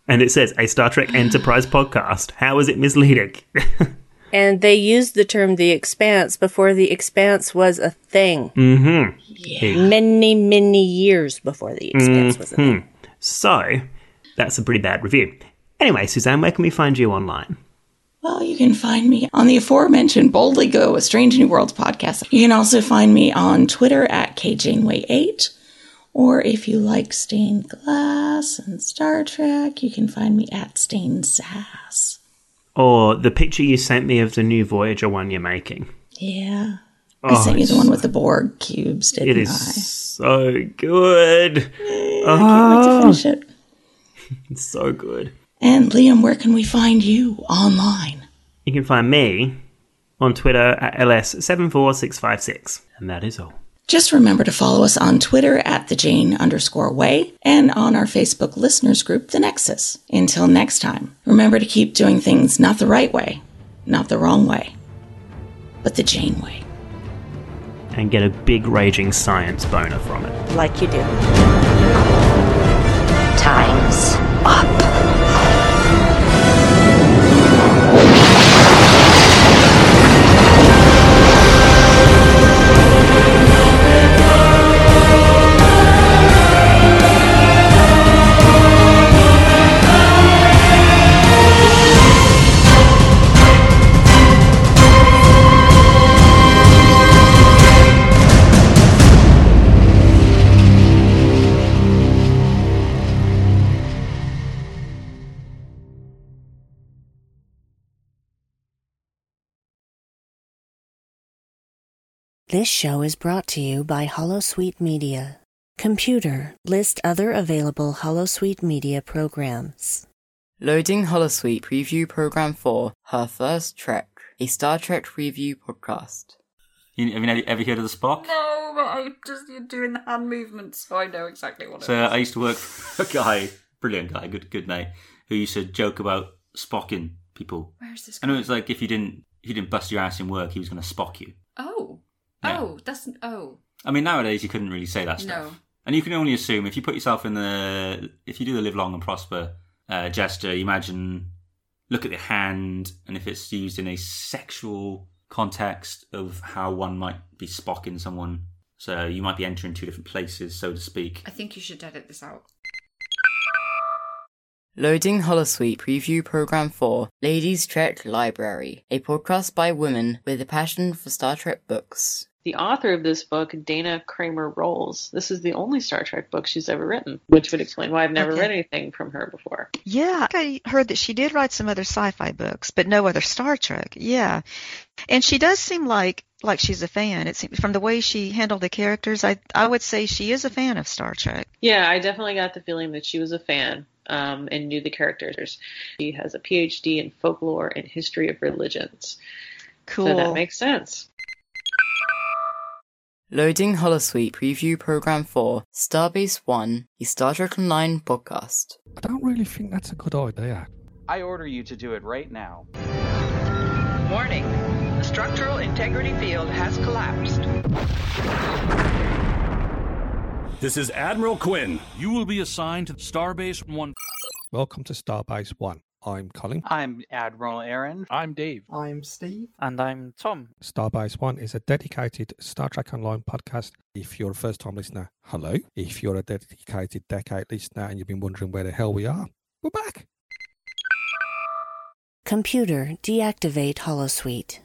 And it says a Star Trek Enterprise podcast. How is it misleading? And they used the term the expanse before the expanse was a thing. mm-hmm. Many, many years before the expanse was a thing. So, that's a pretty bad review. Anyway, Suzanne, where can we find you online? Well, you can find me on the aforementioned Boldly Go, a Strange New Worlds podcast. You can also find me on Twitter at KJaneway8. Or if you like stained glass and Star Trek, you can find me at Stained Sass. Or the picture you sent me of the new Voyager one you're making. Yeah. Oh, I sent you the one with the Borg cubes, didn't It I? so good. I can't wait to ah. finish it. It's so good. And Liam, where can we find you online? You can find me on Twitter at ls74656. And that is all. Just remember to follow us on Twitter at the Jane underscore way and on our Facebook listeners group, The Nexus. Until next time, remember to keep doing things not the right way, not the wrong way, but the Jane way. And get a big raging science boner from it. Like you do. Time's up. This show is brought to you by Holosuite Media. Computer, list other available Holosuite Media programs. Loading Holosuite Preview Program 4, Her First Trek, a Star Trek review podcast. You, have you ever- ever heard of the Spock? No, but I just you're doing the hand movements, so I know exactly what it So is. I used to work for a guy, brilliant guy, good good mate, who used to joke about spocking people. Where's this? And it going? was like if you didn't if you didn't bust your ass in work, he was going to spock you. Oh, Yeah. oh, that's oh I mean, nowadays you couldn't really say that stuff. no. And you can only assume if you put yourself in the if you do the live long and prosper uh, gesture, you imagine look at the hand, and if it's used in a sexual context of how one might be spocking someone. So you might be entering two different places, so to speak. I think you should edit this out. Loading Holosuite Preview Program 4, Ladies Trek Library, a podcast by women with a passion for Star Trek books. The author of this book, Dana Kramer Rolls, this is the only Star Trek book she's ever written, which would explain why I've never Okay. read anything from her before. Yeah, I heard that she did write some other sci-fi books, but no other Star Trek. Yeah, and she does seem like like she's a fan. It seems from the way she handled the characters, I I would say she is a fan of Star Trek. Yeah, I definitely got the feeling that she was a fan um, and knew the characters. She has a PhD in folklore and history of religions, Cool. so that makes sense. Loading Holosuite Preview Program 4, Starbase 1, a Star Trek Online podcast. I don't really think that's a good idea. I order you to do it right now. Warning. The structural integrity field has collapsed. This is Admiral Quinn. You will be assigned to Starbase 1. Welcome to Starbase One. I'm Colin. I'm Admiral Aaron. I'm Dave. I'm Steve. And I'm Tom. Starbase One is a dedicated Star Trek Online podcast. If you're a first time listener, hello. If you're a dedicated decade listener and you've been wondering where the hell we are, we're back. Computer, deactivate Holosuite.